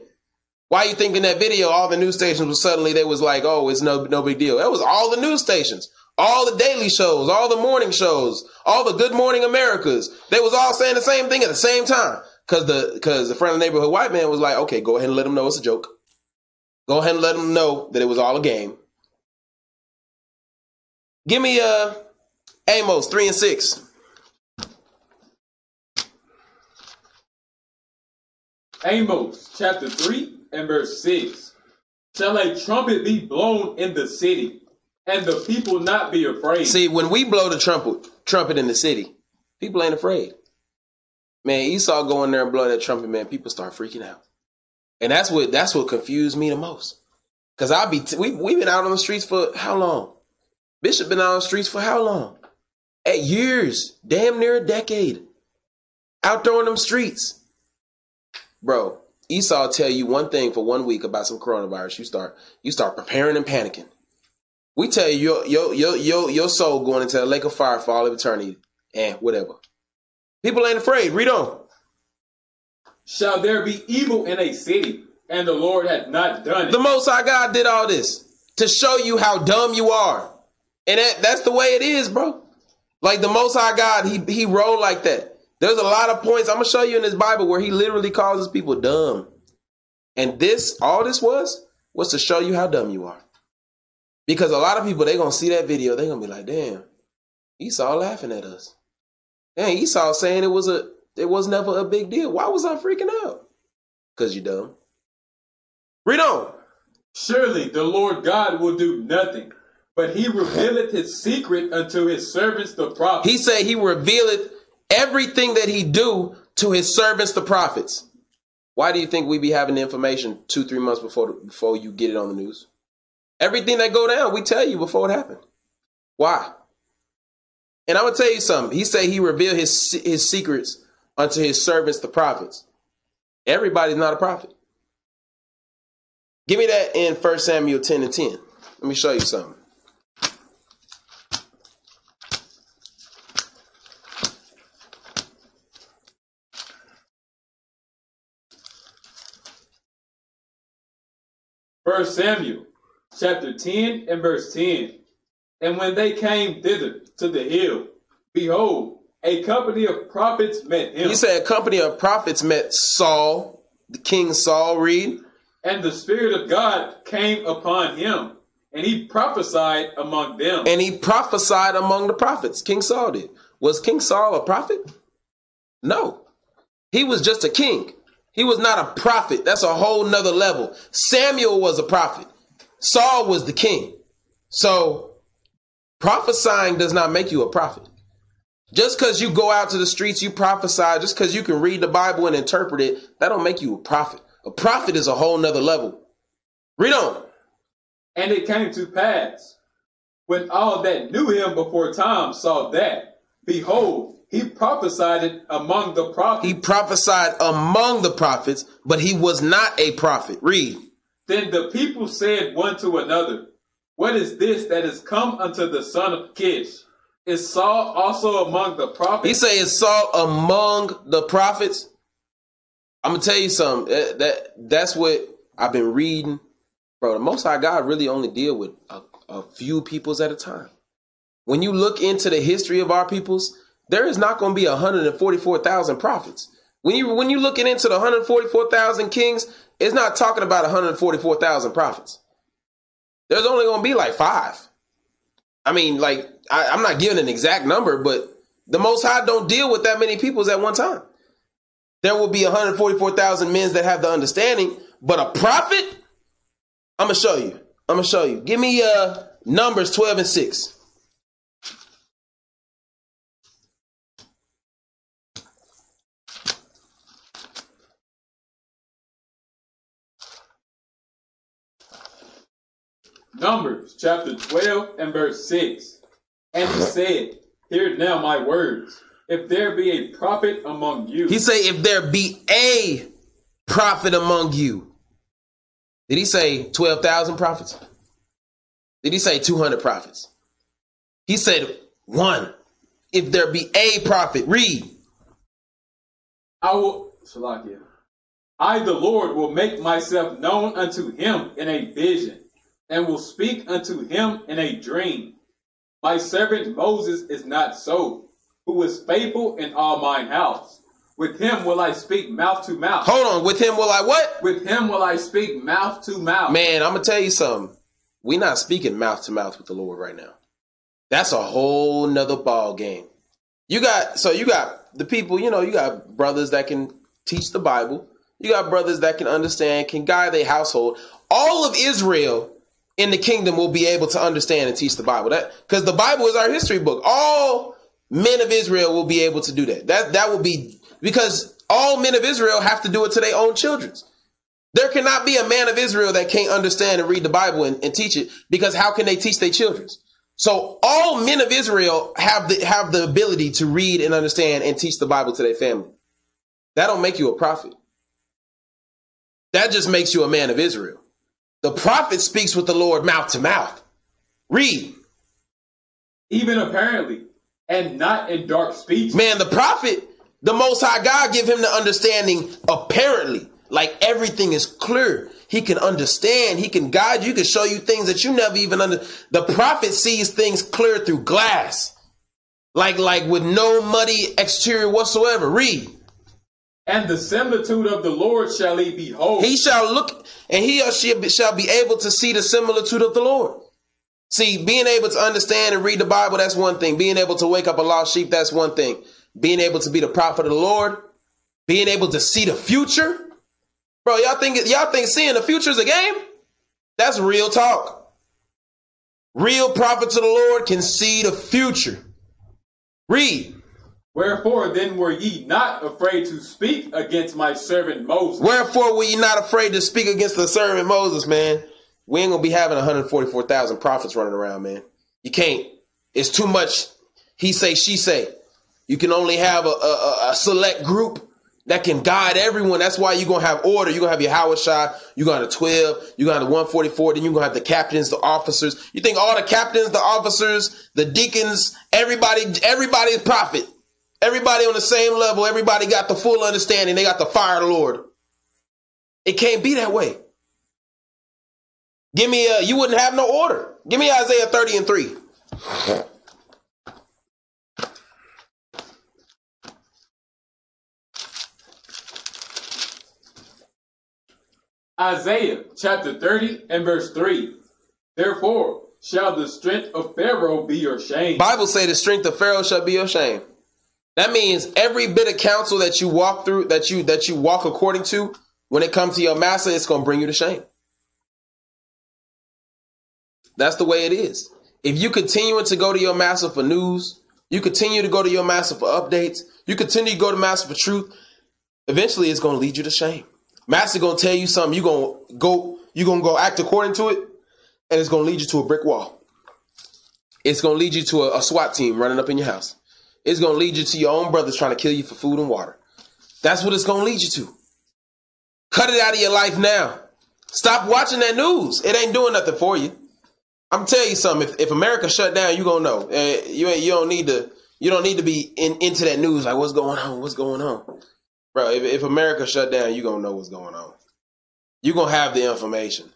Why you think in that video all the news stations was suddenly they was like, oh, it's no no big deal. That was all the news stations, all the daily shows, all the morning shows, all the Good Morning Americas. They was all saying the same thing at the same time. Cause the cause the friendly neighborhood white man was like, okay, go ahead and let them know it's a joke. Go ahead and let them know that it was all a game. Give me uh Amos three and six. Amos chapter 3 and verse 6. Shall a trumpet be blown in the city, and the people not be afraid? See, when we blow the trumpet trumpet in the city, people ain't afraid. Man, Esau go in there and blow that trumpet, man, people start freaking out. And that's what that's what confused me the most. Cause I'll be t- we we've been out on the streets for how long? Bishop been out on the streets for how long? At years, damn near a decade. Out there on them streets. Bro, Esau tell you one thing for one week about some coronavirus. You start you start preparing and panicking. We tell you your your your your, your soul going into the lake of fire for all of eternity and whatever. People ain't afraid. Read on. Shall there be evil in a city, and the Lord hath not done it? The Most High God did all this to show you how dumb you are, and that, that's the way it is, bro. Like the Most High God, he he rolled like that. There's a lot of points I'm gonna show you in this Bible where he literally calls his people dumb, and this all this was was to show you how dumb you are. Because a lot of people they gonna see that video, they gonna be like, "Damn, Esau laughing at us." Damn, Esau saying it was a it was never a big deal. Why was I freaking out? Because you dumb. Read on. Surely the Lord God will do nothing, but he revealeth his secret unto his servants the prophets. He said he revealeth everything that he do to his servants the prophets. Why do you think we be having the information two, three months before before you get it on the news? Everything that go down, we tell you before it happened. Why? And I'm gonna tell you something. He said he revealed his his secrets unto his servants the prophets. Everybody's not a prophet. Give me that in 1 Samuel 10 and 10. Let me show you something. First Samuel chapter 10 and verse 10. And when they came thither to the hill, behold, a company of prophets met him. He said a company of prophets met Saul, the king Saul, read. And the Spirit of God came upon him, and he prophesied among them. And he prophesied among the prophets. King Saul did. Was King Saul a prophet? No. He was just a king. He was not a prophet. That's a whole nother level. Samuel was a prophet. Saul was the king. So prophesying does not make you a prophet. Just because you go out to the streets, you prophesy, just because you can read the Bible and interpret it, that don't make you a prophet. A prophet is a whole nother level. Read on. And it came to pass When all that knew him before time saw that, behold, he prophesied it among the prophets. He prophesied among the prophets, but he was not a prophet. Read. Then the people said one to another, What is this that is come unto the son of Kish? Is Saul also among the prophets? He say is Saul among the prophets. I'm gonna tell you something. That, that that's what I've been reading, bro. The Most High God really only deal with a, a few peoples at a time. When you look into the history of our peoples, there is not going to be 144,000 prophets. When you when you looking into the 144,000 kings, it's not talking about 144,000 prophets. There's only going to be like five. I mean, like I, I'm not giving an exact number, but the Most High don't deal with that many peoples at one time. There will be 144,000 men that have the understanding, but a prophet, I'm gonna show you. I'm gonna show you. Give me uh Numbers 12 and 6. Numbers chapter 12 and verse 6. And he said, Hear now my words. If there be a prophet among you. He say, if there be a prophet among you. Did he say 12,000 prophets? Did he say 200 prophets? He said one. If there be a prophet, read. I will, Shalakia. I, the Lord, will make myself known unto him in a vision, and will speak unto him in a dream. My servant Moses is not so, who is faithful in all mine house. With him will I speak mouth to mouth. Hold on, with him will I what? With him will I speak mouth to mouth. Man, I'm gonna tell you something. We're not speaking mouth to mouth with the Lord right now. That's a whole nother ball game. You got so you got the people, you know, you got brothers that can teach the Bible. You got brothers that can understand, can guide their household. All of Israel in the kingdom will be able to understand and teach the Bible. That because the Bible is our history book. All men of Israel will be able to do that. That that will be because all men of Israel have to do it to their own children's. There cannot be a man of Israel that can't understand and read the Bible and, and teach it because how can they teach their children's? So all men of Israel have the have the ability to read and understand and teach the Bible to their family. That don't make you a prophet. That just makes you a man of Israel. The prophet speaks with the Lord mouth to mouth. Read. Even apparently, and not in dark speech. Man, the prophet, the Most High God give him the understanding apparently. Like everything is clear. He can understand. He can guide you. He can show you things that you never even under. The prophet sees things clear through glass. Like, like with no muddy exterior whatsoever. Read. And the similitude of the Lord shall he behold. He shall look, and he or she shall be able to see the similitude of the Lord. See, being able to understand and read the Bible, that's one thing. Being able to wake up a lost sheep, that's one thing. Being able to be the prophet of the Lord, being able to see the future. Bro, y'all think y'all think seeing the future is a game? That's real talk. Real prophets of the Lord can see the future. Read. Wherefore then were ye not afraid to speak against my servant Moses? Wherefore were ye not afraid to speak against the servant Moses, man? We ain't gonna be having 144,000 prophets running around, man. You can't. It's too much. He say, she say. You can only have a, a, a select group that can guide everyone. That's why you're gonna have order. You're gonna have your Howard shot. You're gonna have the 12. You're gonna have the 144. Then you're gonna have the captains, the officers. You think all the captains, the officers, the deacons, everybody, everybody is prophet. Everybody on the same level. Everybody got the full understanding. They got the fire of the Lord. It can't be that way. Give me a, you wouldn't have no order. Give me Isaiah 30 and 3. Isaiah chapter 30 and verse 3. Therefore shall the strength of Pharaoh be your shame. Bible say the strength of Pharaoh shall be your shame. That means every bit of counsel that you walk through, that you that you walk according to, when it comes to your master, it's gonna bring you to shame. That's the way it is. If you continue to go to your master for news, you continue to go to your master for updates, you continue to go to master for truth, eventually it's gonna lead you to shame. Master gonna tell you something, you're gonna go, you're gonna go act according to it, and it's gonna lead you to a brick wall. It's gonna lead you to a, a SWAT team running up in your house. It's gonna lead you to your own brothers trying to kill you for food and water. That's what it's gonna lead you to. Cut it out of your life now. Stop watching that news. It ain't doing nothing for you. I'm telling you something. If, if America shut down, you gonna know. Uh, you you don't need to. You don't need to be in, into that news. Like what's going on? What's going on, bro? If, if America shut down, you gonna know what's going on. You gonna have the information.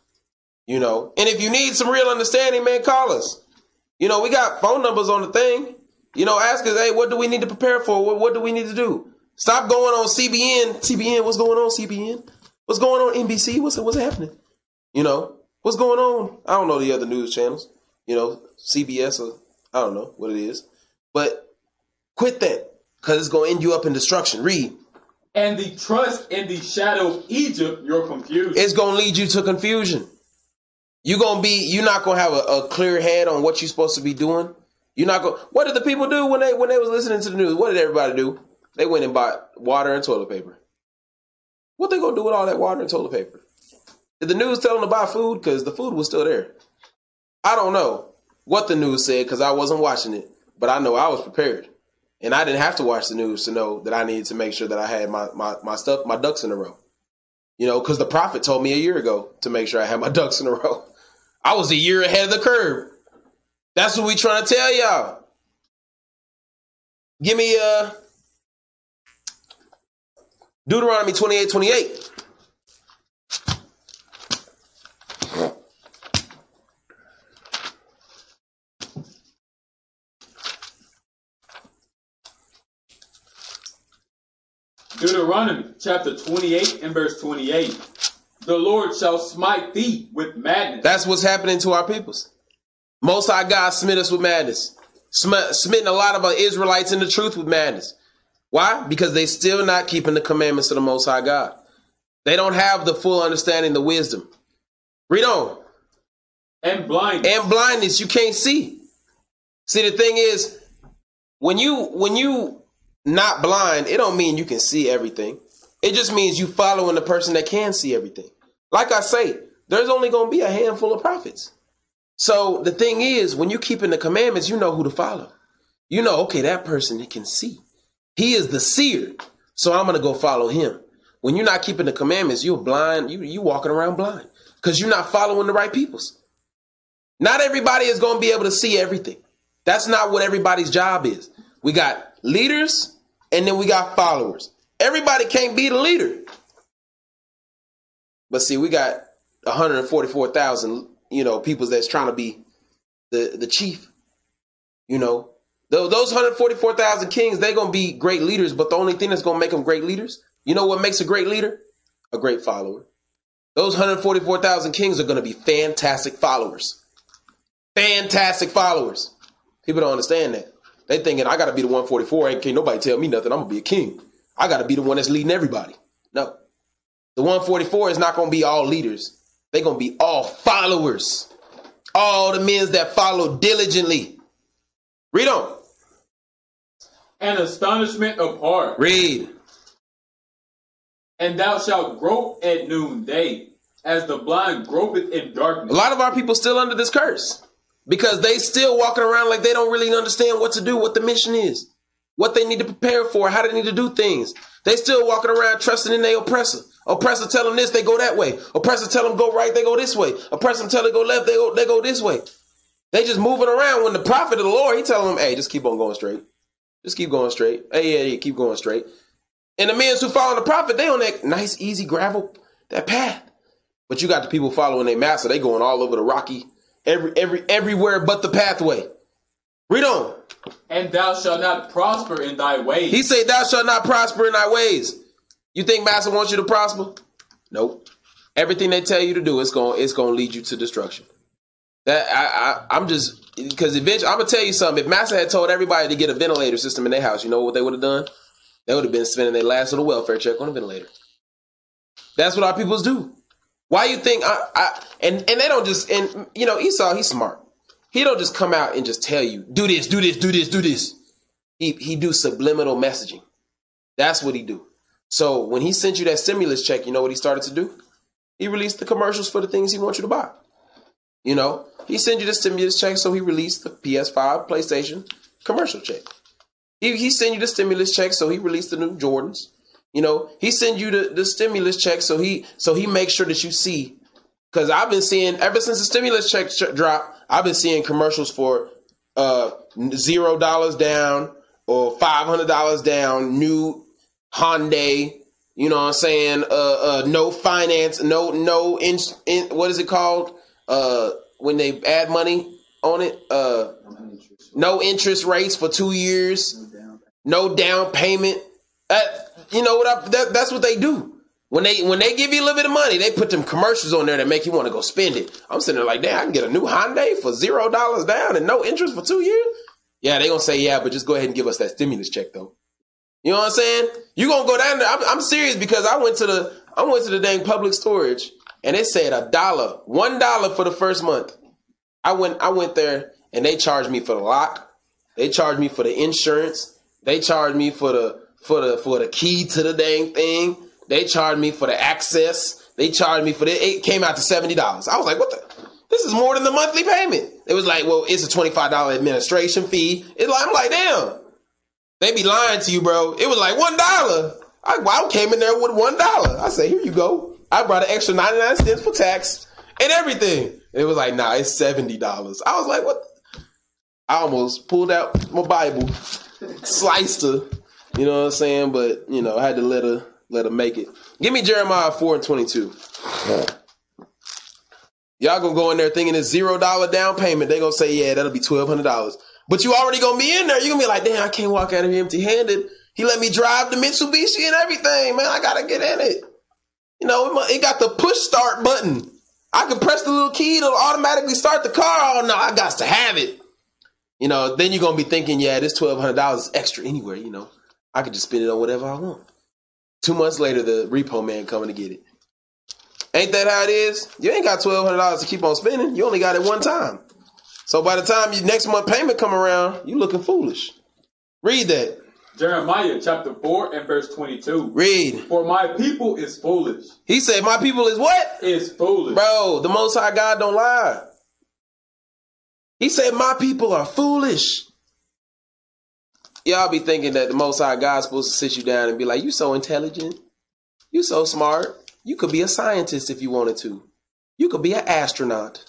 You know. And if you need some real understanding, man, call us. You know, we got phone numbers on the thing. You know, ask us, hey, what do we need to prepare for? What, what do we need to do? Stop going on CBN. CBN, what's going on, CBN? What's going on, NBC? What's what's happening? You know, what's going on? I don't know the other news channels. You know, CBS or I don't know what it is. But quit that because it's going to end you up in destruction. Read. And the trust in the shadow of Egypt, you're confused. It's going to lead you to confusion. You're going to be, you're not going to have a, a clear head on what you're supposed to be doing. You're not going. What did the people do when they when they was listening to the news? What did everybody do? They went and bought water and toilet paper. What they gonna do with all that water and toilet paper? Did the news tell them to buy food? Because the food was still there. I don't know what the news said because I wasn't watching it, but I know I was prepared. And I didn't have to watch the news to know that I needed to make sure that I had my, my, my stuff, my ducks in a row. You know, because the prophet told me a year ago to make sure I had my *laughs* ducks in a row. I was a year ahead of the curve. That's what we trying to tell y'all. Give me uh Deuteronomy 28, 28. Deuteronomy chapter 28 and verse 28. The Lord shall smite thee with madness. That's what's happening to our peoples. Most High God smit us with madness. Sm- smitten a lot of our Israelites in the truth with madness. Why? Because they still not keeping the commandments of the Most High God. They don't have the full understanding, the wisdom. Read on. And blindness. And blindness, you can't see. See, the thing is, when you when you not blind, it don't mean you can see everything. It just means you following the person that can see everything. Like I say, there's only going to be a handful of prophets. So the thing is, when you're keeping the commandments, you know who to follow. You know, okay, that person can see. He is the seer. So I'm going to go follow him. When you're not keeping the commandments, you're blind. You you walking around blind because you're not following the right peoples. Not everybody is going to be able to see everything. That's not what everybody's job is. We got leaders and then we got followers. Everybody can't be the leader. But see, we got 144,000, you know, people that's trying to be the the chief. You know, those 144,000 kings, they're going to be great leaders, but the only thing that's going to make them great leaders, you know what makes a great leader? A great follower. Those 144,000 kings are going to be fantastic followers. Fantastic followers. People don't understand that. They thinking I got to be the 144. Ain't can't nobody tell me nothing. I'm gonna be a king. I got to be the one that's leading everybody. No, the 144 is not gonna be all leaders. They're gonna be all followers. All the men that follow diligently. Read on. And astonishment of heart. Read. And thou shalt grope at noonday, as the blind gropeth in darkness. A lot of our people still under this curse because they still walking around like they don't really understand what to do, what the mission is, what they need to prepare for, how they need to do things. They still walking around trusting in their oppressor. Oppressor tell them this, they go that way. Oppressor tell them go right, they go this way. Oppressor tell them go left, they go they go this way. They just moving around when the prophet of the Lord, he telling them, hey, just keep on going straight. Just keep going straight. Hey, yeah, yeah, keep going straight. And the men who follow the prophet, they on that nice, easy gravel, that path. But you got the people following their master, they going all over the rocky, every every everywhere but the pathway. Read on. And thou shalt not prosper in thy ways. He said, Thou shalt not prosper in thy ways. You think master wants you to prosper? Nope. Everything they tell you to do, it's going it's going to lead you to destruction. That I, I I'm just because eventually I'm gonna tell you something. If Master had told everybody to get a ventilator system in their house, you know what they would have done? They would have been spending their last little welfare check on a ventilator. That's what our peoples do. Why you think I, I and and they don't just and you know Esau he's smart. He don't just come out and just tell you do this, do this, do this, do this. He he do subliminal messaging. That's what he do. So when he sent you that stimulus check, you know what he started to do? He released the commercials for the things he wants you to buy. You know, he sent you the stimulus check, so he released the PS5, PlayStation commercial check. He, he sent you the stimulus check, so he released the new Jordans. You know, he sent you the, the stimulus check, so he so he makes sure that you see. Because I've been seeing ever since the stimulus check ch- drop, I've been seeing commercials for uh zero dollars down or five hundred dollars down, new Hyundai. You know what I'm saying? Uh, uh, no finance, no no in, in what is it called? Uh, when they add money on it, uh, no interest rates for two years, no down payment. You know what? I, that, that's what they do. When they when they give you a little bit of money, they put them commercials on there that make you want to go spend it. I'm sitting there like, damn, I can get a new Hyundai for zero dollars down and no interest for two years. Yeah, they gonna say yeah, but just go ahead and give us that stimulus check though. You know what I'm saying? You gonna go down there? I'm, I'm serious because I went to the I went to the dang public storage and it said a dollar, one dollar for the first month. I went I went there and they charged me for the lock. They charged me for the insurance. They charged me for the for the for the key to the dang thing. They charged me for the access. They charged me for the it came out to seventy dollars. I was like, what the this is more than the monthly payment. It was like, well, it's a $25 administration fee. It's like, I'm like, damn. They be lying to you, bro. It was like one dollar. I, I came in there with one dollar. I said, here you go. I brought an extra 99 cents for tax and everything. It was like, nah, it's $70. I was like, what? I almost pulled out my Bible, sliced her, you know what I'm saying? But, you know, I had to let her let him make it. Give me Jeremiah 4 and 22. Y'all gonna go in there thinking it's zero dollar down payment. They gonna say, yeah, that'll be twelve hundred dollars. But you already gonna be in there. You're gonna be like, damn, I can't walk out of here empty handed. He let me drive the Mitsubishi and everything, man. I gotta get in it. You know, it got the push start button. I can press the little key to automatically start the car. Oh no, I got to have it. You know, then you're gonna be thinking, yeah, this twelve hundred dollars is extra anywhere. You know, I could just spend it on whatever I want. Two months later, the repo man coming to get it. Ain't that how it is? You ain't got twelve hundred dollars to keep on spending. You only got it one time. So by the time your next month payment come around, you looking foolish. Read that. Jeremiah chapter 4 and verse 22. Read. For my people is foolish. He said, My people is what? Is foolish. Bro, the most high God don't lie. He said, My people are foolish. Y'all be thinking that the most high God's supposed to sit you down and be like, You so intelligent. You so smart. You could be a scientist if you wanted to. You could be an astronaut.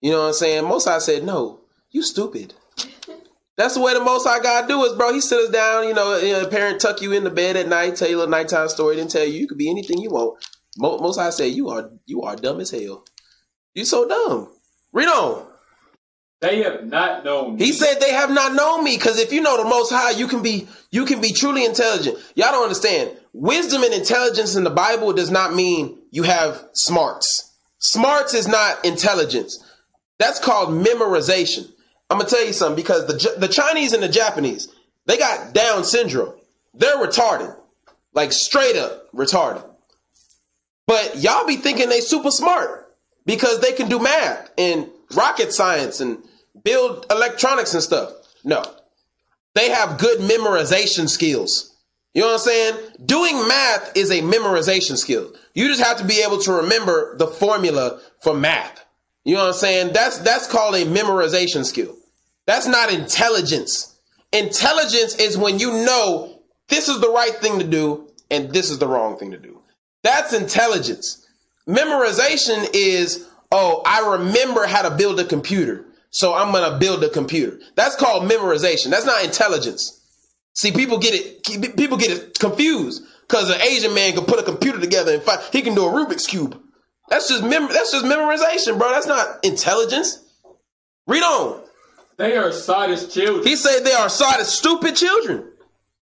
You know what I'm saying? Most High said, no, you stupid. *laughs* That's the way the Most High God do is, bro. He sit us down, you know, a parent tuck you in the bed at night, tell you a nighttime story, then tell you you could be anything you want. Most High say you are you are dumb as hell. You so dumb. Read on. They have not known me. He said they have not known me because if you know the Most High, you can be you can be truly intelligent. Y'all don't understand. Wisdom and intelligence in the Bible does not mean you have smarts. Smarts is not intelligence. That's called memorization. I'm gonna tell you something because the the Chinese and the Japanese they got Down syndrome. They're retarded, like straight up retarded. But y'all be thinking they super smart because they can do math and rocket science and build electronics and stuff. No, they have good memorization skills. You know what I'm saying? Doing math is a memorization skill. You just have to be able to remember the formula for math. You know what I'm saying? That's that's called a memorization skill. That's not intelligence. Intelligence is when you know this is the right thing to do and this is the wrong thing to do. That's intelligence. Memorization is, oh, I remember how to build a computer. So I'm going to build a computer. That's called memorization. That's not intelligence. See, people get it people get it confused because an Asian man can put a computer together and find, he can do a Rubik's cube. That's just mem- that's just memorization, bro. That's not intelligence. Read on. They are sottish children. He said they are sottish, stupid children.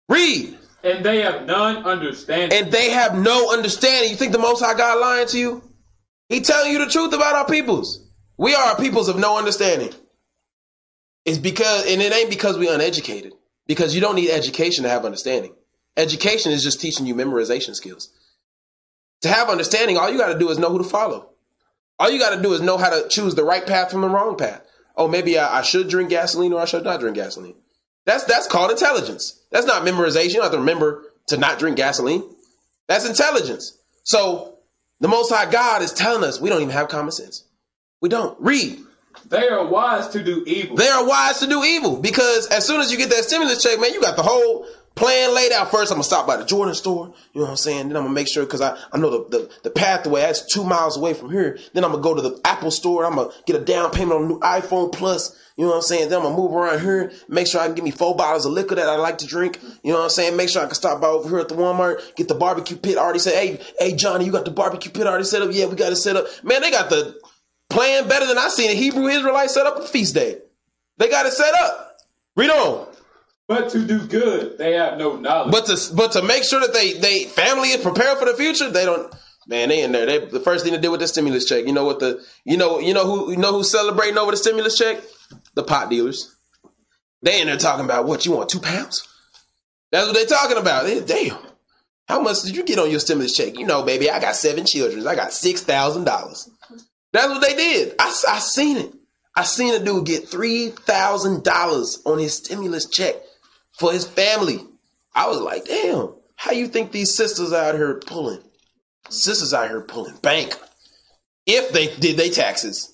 Read. And they have none understanding. And they have no understanding. You think the Most High God lying to you? He telling you the truth about our peoples. We are a peoples of no understanding. It's because, and it ain't because we uneducated. Because you don't need education to have understanding. Education is just teaching you memorization skills. To have understanding, all you got to do is know who to follow. All you got to do is know how to choose the right path from the wrong path. Oh, maybe I, I, should drink gasoline or I should not drink gasoline. That's that's called intelligence. That's not memorization. You don't have to remember to not drink gasoline. That's intelligence. So the Most High God is telling us we don't even have common sense. We don't. Read. They are wise to do evil. They are wise to do evil because as soon as you get that stimulus check, man, you got the whole plan laid out. First, I'm gonna stop by the Jordan store. You know what I'm saying? Then I'm gonna make sure because I, I know the, the, the pathway that's two miles away from here. Then I'm gonna go to the Apple store. I'm gonna get a down payment on a new iPhone Plus. You know what I'm saying? Then I'm gonna move around here, make sure I can get me four bottles of liquor that I like to drink. You know what I'm saying? Make sure I can stop by over here at the Walmart, get the barbecue pit already set. Hey, hey, Johnny, you got the barbecue pit already set up? Yeah, we got it set up. Man, they got the plan better than I seen a Hebrew Israelite set up a feast day. They got it set up. Read on. But to do good, they have no knowledge. But to but to make sure that they they family is prepared for the future, they don't. Man, they in there. They the first thing to do with the stimulus check. You know what the you know you know who you know who's celebrating over the stimulus check? The pot dealers. They in there talking about what you want two pounds. That's what they talking about. They, damn, how much did you get on your stimulus check? You know, baby, I got seven children. I got six thousand dollars. That's what they did. I, I seen it. I seen a dude get three thousand dollars on his stimulus check for his family. I was like, damn, how you think these sisters out here pulling? Sisters out here pulling bank. If they did they taxes.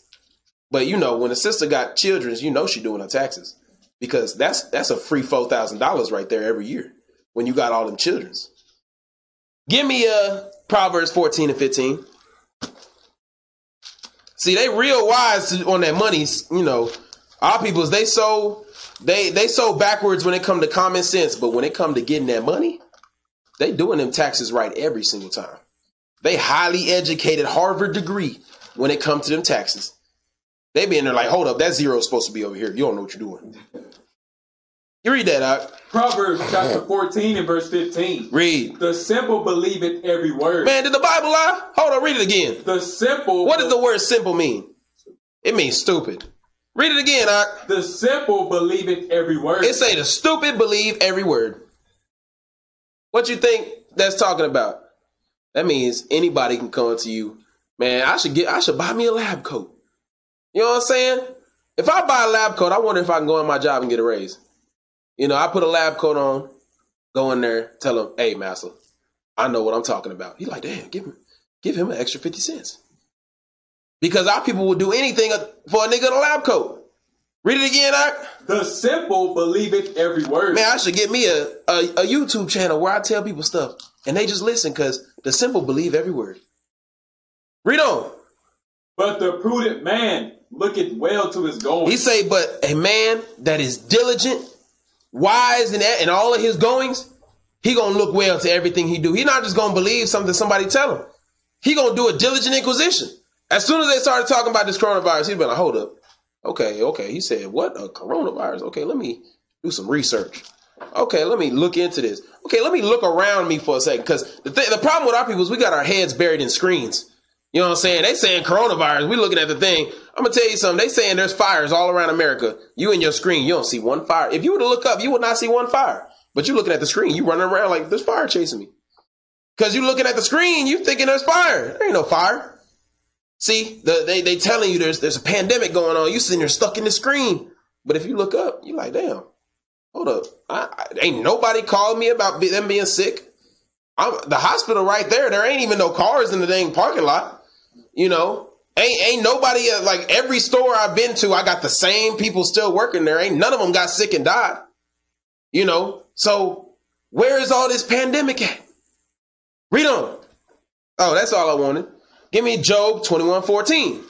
But you know, when a sister got children, you know she doing her taxes. Because that's that's a free four thousand dollars right there every year when you got all them childrens. Give me uh Proverbs 14 and 15. See, they real wise on that money, you know. Our peoples, they so they they so backwards when it come to common sense, but when it come to getting that money, they doing them taxes right every single time. They highly educated Harvard degree when it come to them taxes. They be in there like, hold up, that zero is supposed to be over here. You don't know what you're doing. You read that out. Proverbs chapter 14 and verse 15. Read. The simple believe it every word. Man, did the Bible lie? Hold on, read it again. The simple. What does the word simple mean? It means stupid. Read it again, Ock. The simple believe it every word. It say the stupid believe every word. What you think that's talking about? That means anybody can come to you. Man, I should get I should buy me a lab coat. You know what I'm saying? If I buy a lab coat, I wonder if I can go in my job and get a raise. You know, I put a lab coat on, go in there, tell him, hey, master, I know what I'm talking about. He's like, damn, give him, give him an extra 50 cents. Because our people will do anything for a nigga in a lab coat. Read it again. The simple believe it every word. Man, I should get me a, a, a YouTube channel where I tell people stuff and they just listen because the simple believe every word. Read on. But the prudent man looketh well to his going. He say, but a man that is diligent, wise in, in all of his goings, he gonna look well to everything he do. He not just gonna believe something somebody tell him. He gonna do a diligent inquisition. As soon as they started talking about this coronavirus, he's been like, hold up. Okay, okay. He said, what? A coronavirus? Okay, let me do some research. Okay, let me look into this. Okay, let me look around me for a second. Because the, th- the problem with our people is we got our heads buried in screens. You know what I'm saying? They saying coronavirus. We looking at the thing. I'm gonna tell you something. They saying there's fires all around America. You in your screen, you don't see one fire. If you were to look up, you would not see one fire. But you looking at the screen, you running around like there's fire chasing me. Cause you looking at the screen, you thinking there's fire. There ain't no fire. See, the, they they telling you there's there's a pandemic going on. You sitting there stuck in the screen. But if you look up, you're like, damn, hold up. I, I, ain't nobody called me about them being sick. I'm, the hospital right there. There ain't even no cars in the dang parking lot. You know, ain't ain't nobody uh, like every store I've been to. I got the same people still working there. Ain't none of them got sick and died. You know, so where is all this pandemic at? Read on. Oh, that's all I wanted. Give me Job 21 14.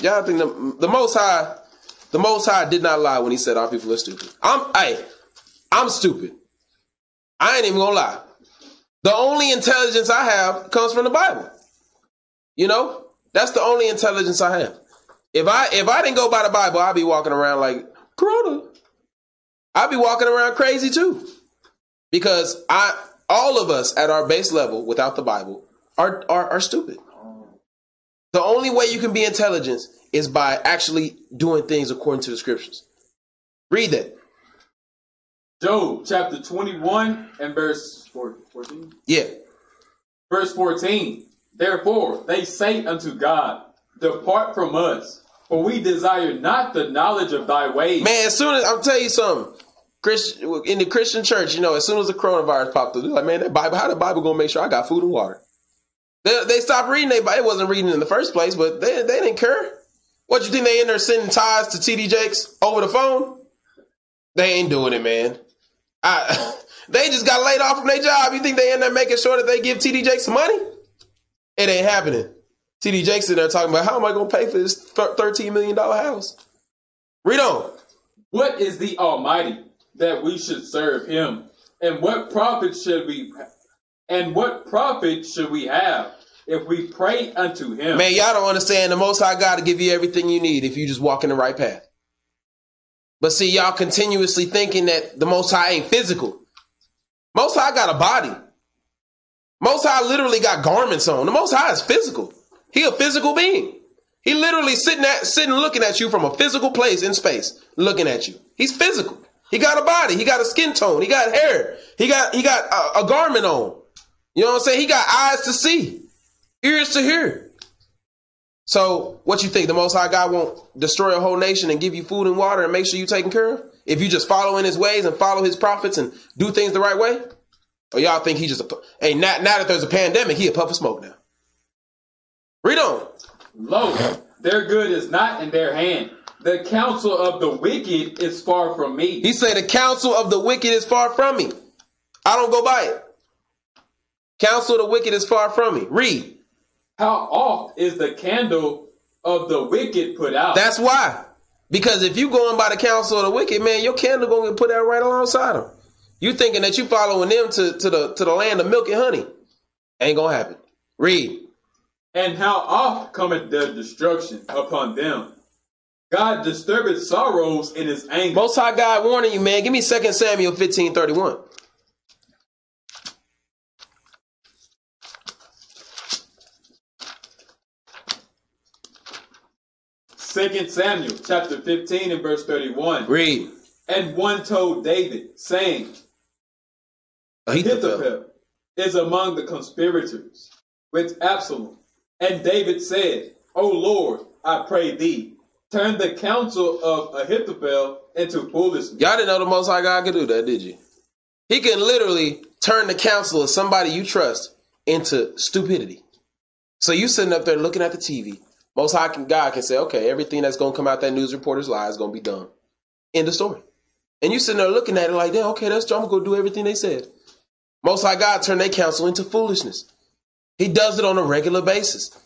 Y'all think the, the most high, the most high did not lie when he said our people are stupid. I'm hey, I'm stupid. I ain't even gonna lie. The only intelligence I have comes from the Bible. You know, that's the only intelligence I have. If I if I didn't go by the Bible, I'd be walking around like Corona. I'd be walking around crazy too. Because I all of us at our base level without the Bible are are, are stupid. The only way you can be intelligent is by actually doing things according to the scriptures. Read that. Job chapter 21 and verse 14. Yeah. Verse 14. Therefore they say unto God, Depart from us, for we desire not the knowledge of thy ways. Man, as soon as I'll tell you something, Christian in the Christian church, you know, as soon as the coronavirus popped up, they're like, man, that Bible, how the Bible gonna make sure I got food and water? They, they stopped reading. They it wasn't reading in the first place, but they they didn't care. What you think they in there sending ties to TD Jakes over the phone? They ain't doing it, man. I, *laughs* they just got laid off from their job. You think they in there making sure that they give TD Jakes some money? It ain't happening. TD Jakes in there talking about how am I gonna pay for this thirteen million dollar house? Read on. What is the Almighty that we should serve Him, and what profit should we, and what profit should we have if we pray unto Him? Man, y'all don't understand. The Most High God to give you everything you need if you just walk in the right path. But see, y'all continuously thinking that the Most High ain't physical. Most High got a body. Most High literally got garments on. The Most High is physical. He a physical being. He literally sitting at sitting looking at you from a physical place in space, looking at you. He's physical. He got a body. He got a skin tone. He got hair. He got he got a, a garment on. You know what I'm saying? He got eyes to see, ears to hear. So what you think? The Most High God won't destroy a whole nation and give you food and water and make sure you're taken care of? If you just follow in His ways and follow His prophets and do things the right way? Or y'all think He just a hey now, now that there's a pandemic, He a puff of smoke now? Read on. Lo, their good is not in their hand. The counsel of the wicked is far from me. He said, The counsel of the wicked is far from me. I don't go by it. Counsel of the wicked is far from me. Read. How oft is the candle of the wicked put out? That's why. Because if you going by the counsel of the wicked, man, your candle gonna get put out right alongside them. You thinking that you following them to, to the to the land of milk and honey. Ain't gonna happen. Read. And how oft cometh the destruction upon them? God disturbeth sorrows in his anger. Most High God warning you, man. Give me 2 Samuel 15 31. Second Samuel chapter 15 and verse 31. Read. And one told David, saying, oh, Ahithophel is among the conspirators with Absalom. And David said, O Lord, I pray thee, turn the counsel of Ahithophel into foolishness. Y'all didn't know the Most High God could do that, did you? He can literally turn the counsel of somebody you trust into stupidity. So you sitting up there looking at the TV. Most High God can say, okay, everything that's going to come out that news reporter's lie is going to be done. End the story. And you sitting there looking at it like, damn, okay, that's true. I'm going to do everything they said. Most High God turned their counsel into foolishness. He does it on a regular basis.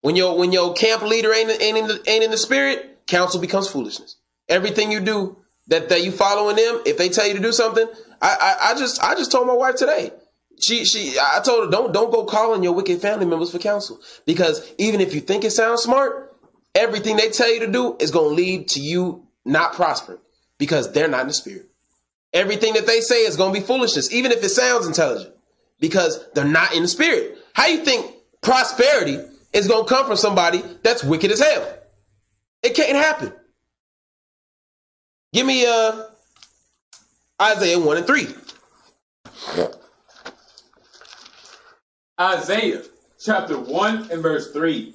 When your when your camp leader ain't ain't in the, ain't in the spirit, counsel becomes foolishness. Everything you do that that you following them, if they tell you to do something, I, I I just I just told my wife today. She she I told her don't don't go calling your wicked family members for counsel because even if you think it sounds smart, everything they tell you to do is going to lead to you not prospering because they're not in the spirit. Everything that they say is going to be foolishness, even if it sounds intelligent, because they're not in the spirit. How you think prosperity is going to come from somebody that's wicked as hell? It can't happen. Give me uh Isaiah 1 and 3. Isaiah chapter 1 and verse 3.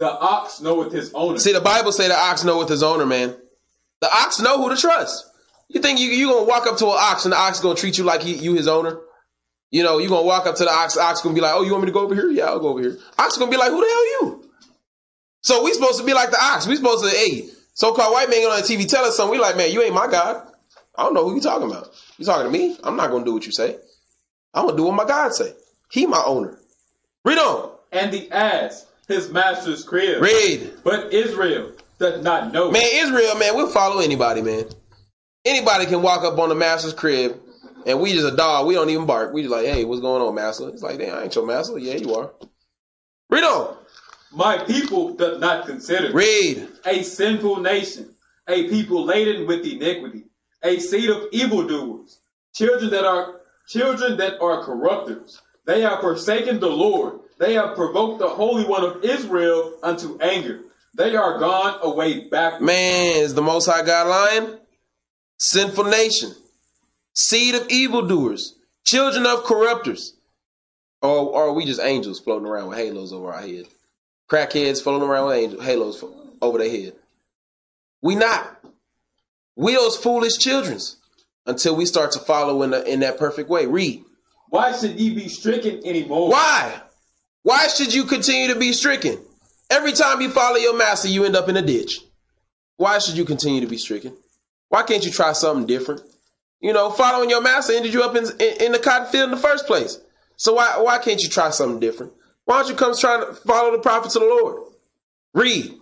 The ox knoweth his owner. See, the Bible say the ox knoweth his owner, man. The ox know who to trust. You think you you gonna walk up to an ox and the ox gonna treat you like he, you his owner? You know, you gonna walk up to the ox, ox gonna be like, oh, you want me to go over here? Yeah, I'll go over here. Ox gonna be like, who the hell you? So we supposed to be like the ox. We supposed to, hey, so-called white man on the TV tell us something. We like, man, you ain't my God. I don't know who you talking about. You talking to me? I'm not gonna do what you say. I'm gonna do what my God say. He my owner. Read on. And the ass, his master's crib. Read. But Israel does not know. Man, Israel, man, we'll follow anybody, man. Anybody can walk up on the master's crib and we just a dog. We don't even bark. We just like, hey, what's going on, master? It's like, damn, I ain't your master. Yeah, you are. Read on. My people doth not consider. Read. A sinful nation, a people laden with iniquity, a seed of evildoers, children that are children that are corrupters. They have forsaken the Lord. They have provoked the Holy One of Israel unto anger. They are gone away back. Man, is the Most High God lying? Sinful nation, seed of evildoers, children of corrupters. Oh, or, or are we just angels floating around with halos over our head? Crackheads floating around with angels, halos over their head. We not. We those foolish childrens. until we start to follow in, the, in that perfect way. Read. Why should ye be stricken anymore? Why? Why should you continue to be stricken? Every time you follow your master, you end up in a ditch. Why should you continue to be stricken? Why can't you try something different? You know, following your master ended you up in, in, in the cotton field in the first place. So why why can't you try something different? Why don't you come trying to follow the prophets of the Lord? Read.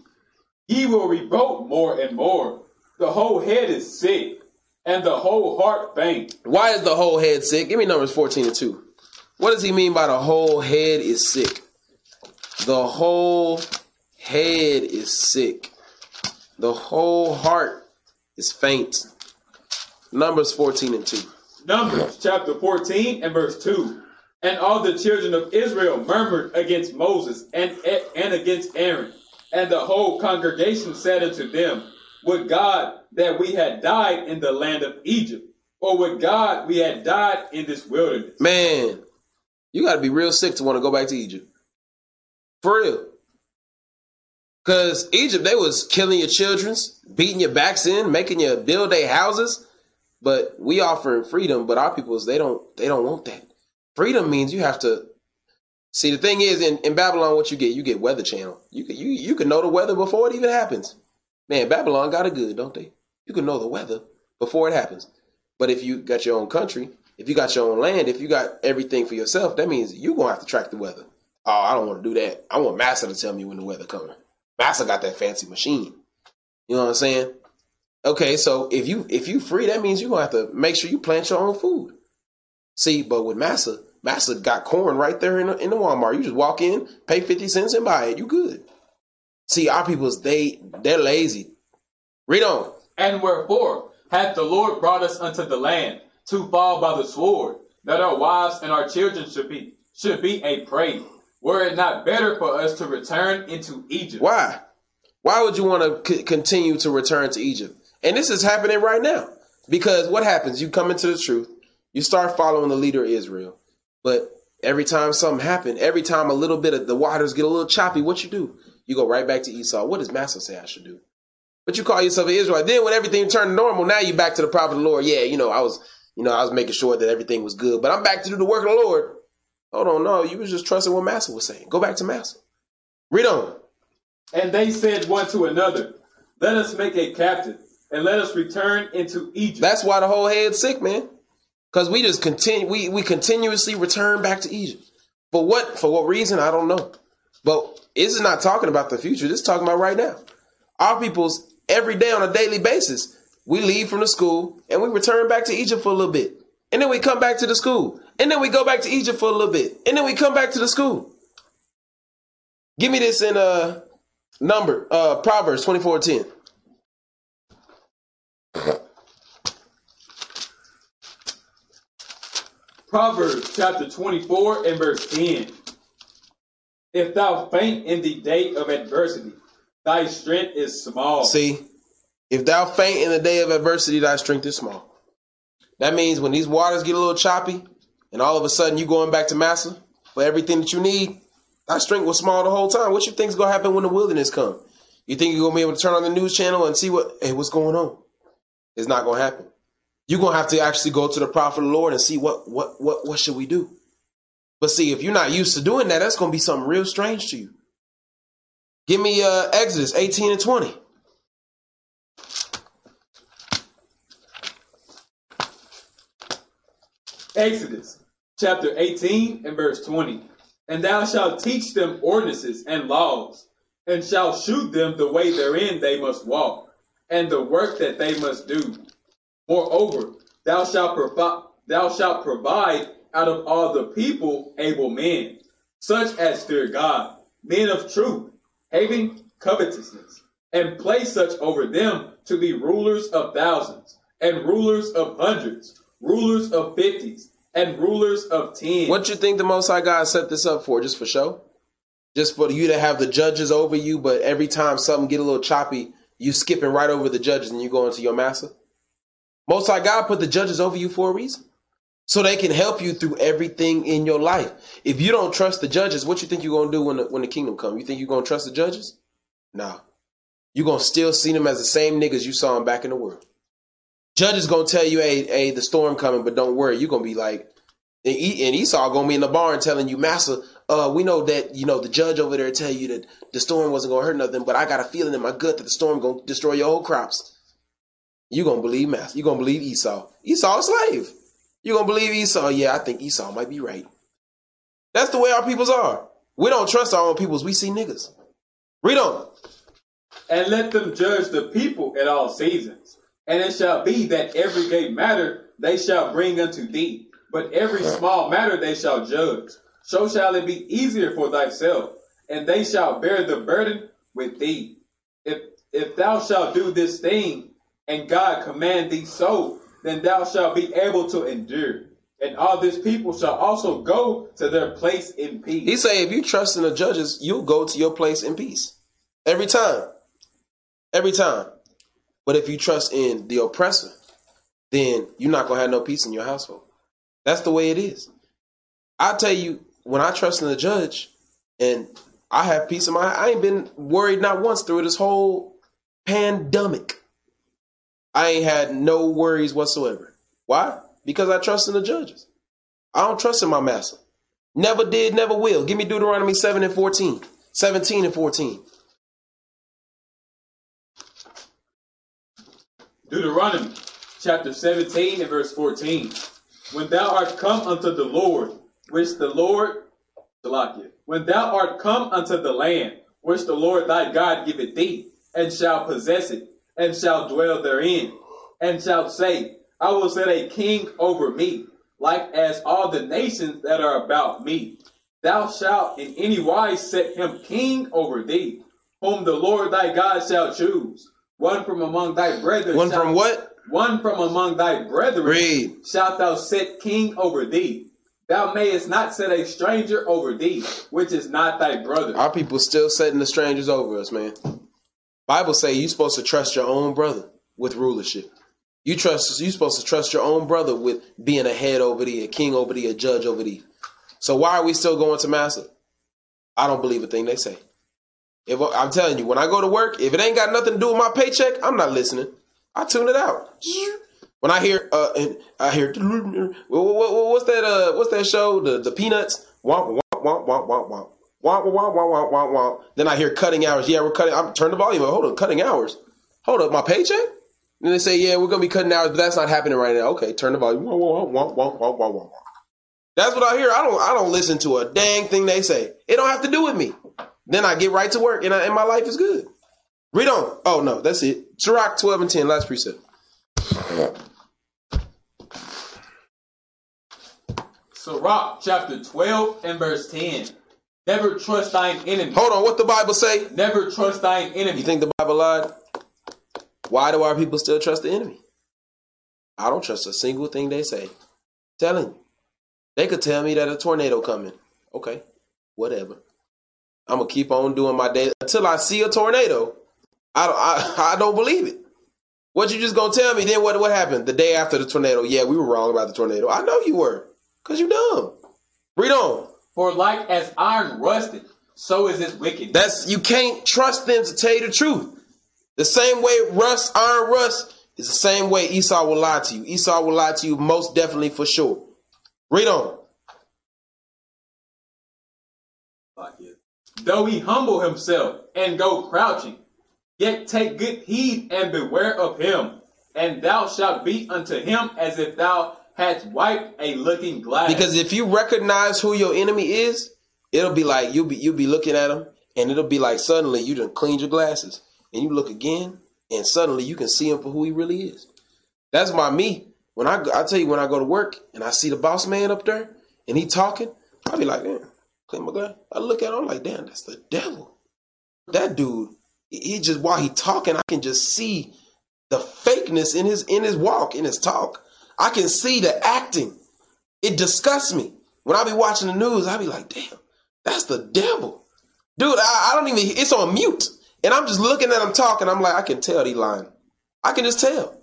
He will revolt more and more. The whole head is sick, and the whole heart faint. Why is the whole head sick? Give me numbers 14 and 2. What does he mean by the whole head is sick? The whole head is sick. The whole heart is faint. Numbers 14 and 2. Numbers chapter 14 and verse 2. And all the children of Israel murmured against Moses and, and against Aaron. And the whole congregation said unto them, Would God that we had died in the land of Egypt, or would God we had died in this wilderness? Man, you got to be real sick to want to go back to Egypt. For real. Because Egypt, they was killing your children's, beating your backs in, making you build their houses. But we offering freedom, but our peoples, they don't they don't want that. Freedom means you have to see the thing is in, in Babylon, what you get, you get weather channel. You can you you can know the weather before it even happens. Man, Babylon got it good, don't they? You can know the weather before it happens. But if you got your own country, if you got your own land, if you got everything for yourself, that means you're gonna have to track the weather. Oh, I don't want to do that. I want Massa to tell me when the weather coming. Massa got that fancy machine. You know what I'm saying? Okay, so if you if you free, that means you're gonna have to make sure you plant your own food. See, but with Massa, Massa got corn right there in the, in the Walmart. You just walk in, pay fifty cents, and buy it. You good. See, our people's they they're lazy. Read on. And wherefore hath the Lord brought us unto the land to fall by the sword, that our wives and our children should be should be a prey? Were it not better for us to return into Egypt? Why? Why would you want to c- continue to return to Egypt? And this is happening right now. Because what happens? You come into the truth, you start following the leader of Israel. But every time something happens, every time a little bit of the waters get a little choppy, what you do? You go right back to Esau. What does Master say I should do? But you call yourself an Israelite. Then when everything turned normal, now you back to the prophet of the Lord. Yeah, you know, I was, you know, I was making sure that everything was good. But I'm back to do the work of the Lord. Hold on, no, you was just trusting what Master was saying. Go back to Master. Read on. And they said one to another, Let us make a captain, and let us return into Egypt. That's why the whole head's sick, man. Because we just continue, we we continuously return back to Egypt. For what? For what reason? I don't know. But this is not talking about the future. This is talking about right now. Our people's every day on a daily basis. We leave from the school and we return back to Egypt for a little bit. And then we come back to the school. And then we go back to Egypt for a little bit. And then we come back to the school. Give me this in uh number, uh Proverbs 24 10. Proverbs chapter 24 and verse 10. If thou faint in the day of adversity, thy strength is small. See, if thou faint in the day of adversity, thy strength is small. That means when these waters get a little choppy, and all of a sudden you going back to Massa for everything that you need, thy strength was small the whole time. What you think's gonna happen when the wilderness come? You think you're gonna be able to turn on the news channel and see what hey, what's going on? It's not gonna happen. You're gonna have to actually go to the prophet of the Lord and see what what what what should we do. But see, if you're not used to doing that, that's gonna be something real strange to you. Give me uh Exodus 18 and 20. Exodus chapter 18 and verse 20. And thou shalt teach them ordinances and laws, and shalt shoot them the way therein they must walk, and the work that they must do. Moreover, thou shalt provide thou shalt provide out of all the people able men, such as fear God, men of truth, having covetousness, and place such over them to be rulers of thousands, and rulers of hundreds, rulers of fifties, and rulers of ten. What you think the Most High God set this up for? Just for show? Just for you to have the judges over you, but every time something get a little choppy, you skipping right over the judges and you go into your master? Most High God put the judges over you for a reason. So they can help you through everything in your life. If you don't trust the judges, what you think you're gonna do when the, when the kingdom come? You think you're gonna trust the judges? No. You're gonna still see them as the same niggas you saw them back in the world. Judge is gonna tell you, hey, hey, the storm coming, but don't worry, you're gonna be like, and, and Esau gonna be in the barn telling you, Master, uh, we know that you know the judge over there tell you that the storm wasn't gonna hurt nothing, but I got a feeling in my gut that the storm gonna destroy your whole crops. You gonna believe Master? You're gonna believe Esau? Esau a slave. You're gonna believe Esau? Yeah, I think Esau might be right. That's the way our peoples are. We don't trust our own peoples. We see niggas. Read on. and let them judge the people at all seasons. And it shall be that every great matter they shall bring unto thee, but every small matter they shall judge. So shall it be easier for thyself, and they shall bear the burden with thee. If if thou shalt do this thing, and God command thee so, then thou shalt be able to endure. And all this people shall also go to their place in peace. He say, if you trust in the judges, you'll go to your place in peace. Every time. Every time. But if you trust in the oppressor, then you're not gonna have no peace in your household. That's the way it is. I tell you, when I trust in the judge and I have peace in my I ain't been worried not once through this whole pandemic. I ain't had no worries whatsoever. Why? Because I trust in the judges. I don't trust in my master. Never did, never will. Give me Deuteronomy 7 and 14. 17 and 14. Deuteronomy chapter 17 and verse 14. When thou art come unto the Lord, which the Lord, when thou art come unto the land, which the Lord thy God giveth thee, and shall possess it, and shall dwell therein, and shalt say, I will set a king over me, like as all the nations that are about me. Thou shalt in any wise set him king over thee, whom the Lord thy God shall choose. One from among thy brethren. One from what? One from among thy brethren Read. shalt thou set king over thee. Thou mayest not set a stranger over thee, which is not thy brother. Our people still setting the strangers over us, man. Bible say you're supposed to trust your own brother with rulership. You trust you're supposed to trust your own brother with being a head over thee, a king over thee, a judge over thee. So why are we still going to massa? I don't believe a thing they say. If I'm telling you, when I go to work, if it ain't got nothing to do with my paycheck, I'm not listening. I tune it out. When I hear, uh, and I hear, *laughs* what, what, what's that? Uh, what's that show? The the Peanuts. Womp womp womp womp womp. Then I hear cutting hours. Yeah, we're cutting. I'm turn the volume. Hold on, cutting hours. Hold up, my paycheck. And they say, yeah, we're gonna be cutting hours, but that's not happening right now. Okay, turn the volume. That's what I hear. I don't. I don't listen to a dang thing they say. It don't have to do with me. Then I get right to work, and, I, and my life is good. Read on. Oh no, that's it. Sirach twelve and ten. Last precept. Sirach chapter 12 and verse 10. Never trust thine enemy. Hold on. What the Bible say? Never trust thine enemy. You think the Bible lied? Why do our people still trust the enemy? I don't trust a single thing they say. Telling you. They could tell me that a tornado coming. Okay, whatever. I'm gonna keep on doing my day until I see a tornado. I don't, I, *laughs* I don't believe it. What you just gonna tell me? Then what? What happened the day after the tornado? Yeah, we were wrong about the tornado. I know you were, cause you dumb. Read on. For like as iron rusted, so is his wickedness. That's you can't trust them to tell you the truth. The same way rust, iron rust, is the same way Esau will lie to you. Esau will lie to you most definitely for sure. Read on. Though he humble himself and go crouching, yet take good heed and beware of him, and thou shalt be unto him as if thou hadst wiped a looking glass. Because if you recognize who your enemy is, it'll be like you'll be you'll be looking at him, and it'll be like suddenly you done cleaned your glasses, and you look again, and suddenly you can see him for who he really is. That's my me. When I I tell you when I go to work and I see the boss man up there and he talking, I'll be like, damn, clean my glass. I look at him I'm like, damn, that's the devil. That dude, he just while he talking, I can just see the fakeness in his in his walk, in his talk. I can see the acting. It disgusts me. When I be watching the news, I be like, damn, that's the devil. Dude, I, I don't even it's on mute. And I'm just looking at him talking. I'm like, I can tell he lying. I can just tell.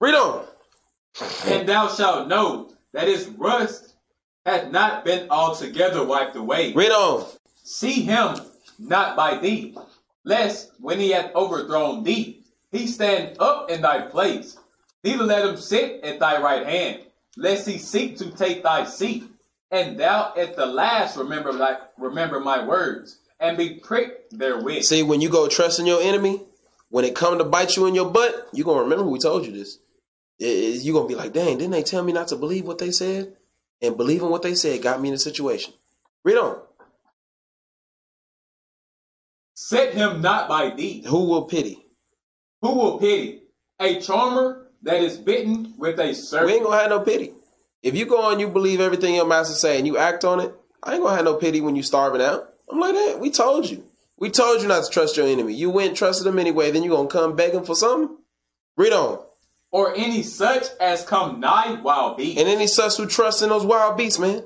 Read on. and thou shalt know that his rust hath not been altogether wiped away. Read on. See him not by thee, lest when he hath overthrown thee, he stand up in thy place. Neither let him sit at thy right hand, lest he seek to take thy seat. And thou at the last remember like remember my words, and be pricked therewith. See, when you go trusting your enemy, when it come to bite you in your butt, you gonna remember we told you this. You're gonna be like, dang, didn't they tell me not to believe what they said? And believing what they said got me in a situation. Read on. Set him not by thee. Who will pity? Who will pity? A charmer that is bitten with a serpent. We ain't gonna have no pity. If you go and you believe everything your master say and you act on it, I ain't gonna have no pity when you starving out. I'm like that. We told you. We told you not to trust your enemy. You went and trusted him anyway. Then you gonna come begging for something? Read on. Or any such as come nigh wild beasts. And any such who trust in those wild beasts, man.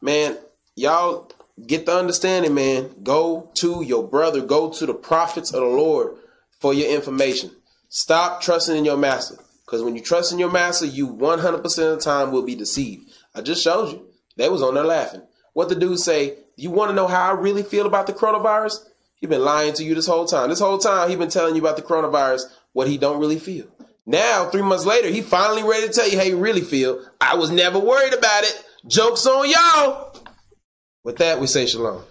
Man, y'all get the understanding, man. Go to your brother. Go to the prophets of the Lord for your information. Stop trusting in your master. Because when you trust in your master, you 100% of the time will be deceived. I just showed you. They was on there laughing. What the dude say? You want to know how I really feel about the coronavirus? He been lying to you this whole time. This whole time he been telling you about the coronavirus, what he don't really feel. Now, three months later, he finally ready to tell you how he really feel. I was never worried about it. Joke's on y'all. With that, we say shalom.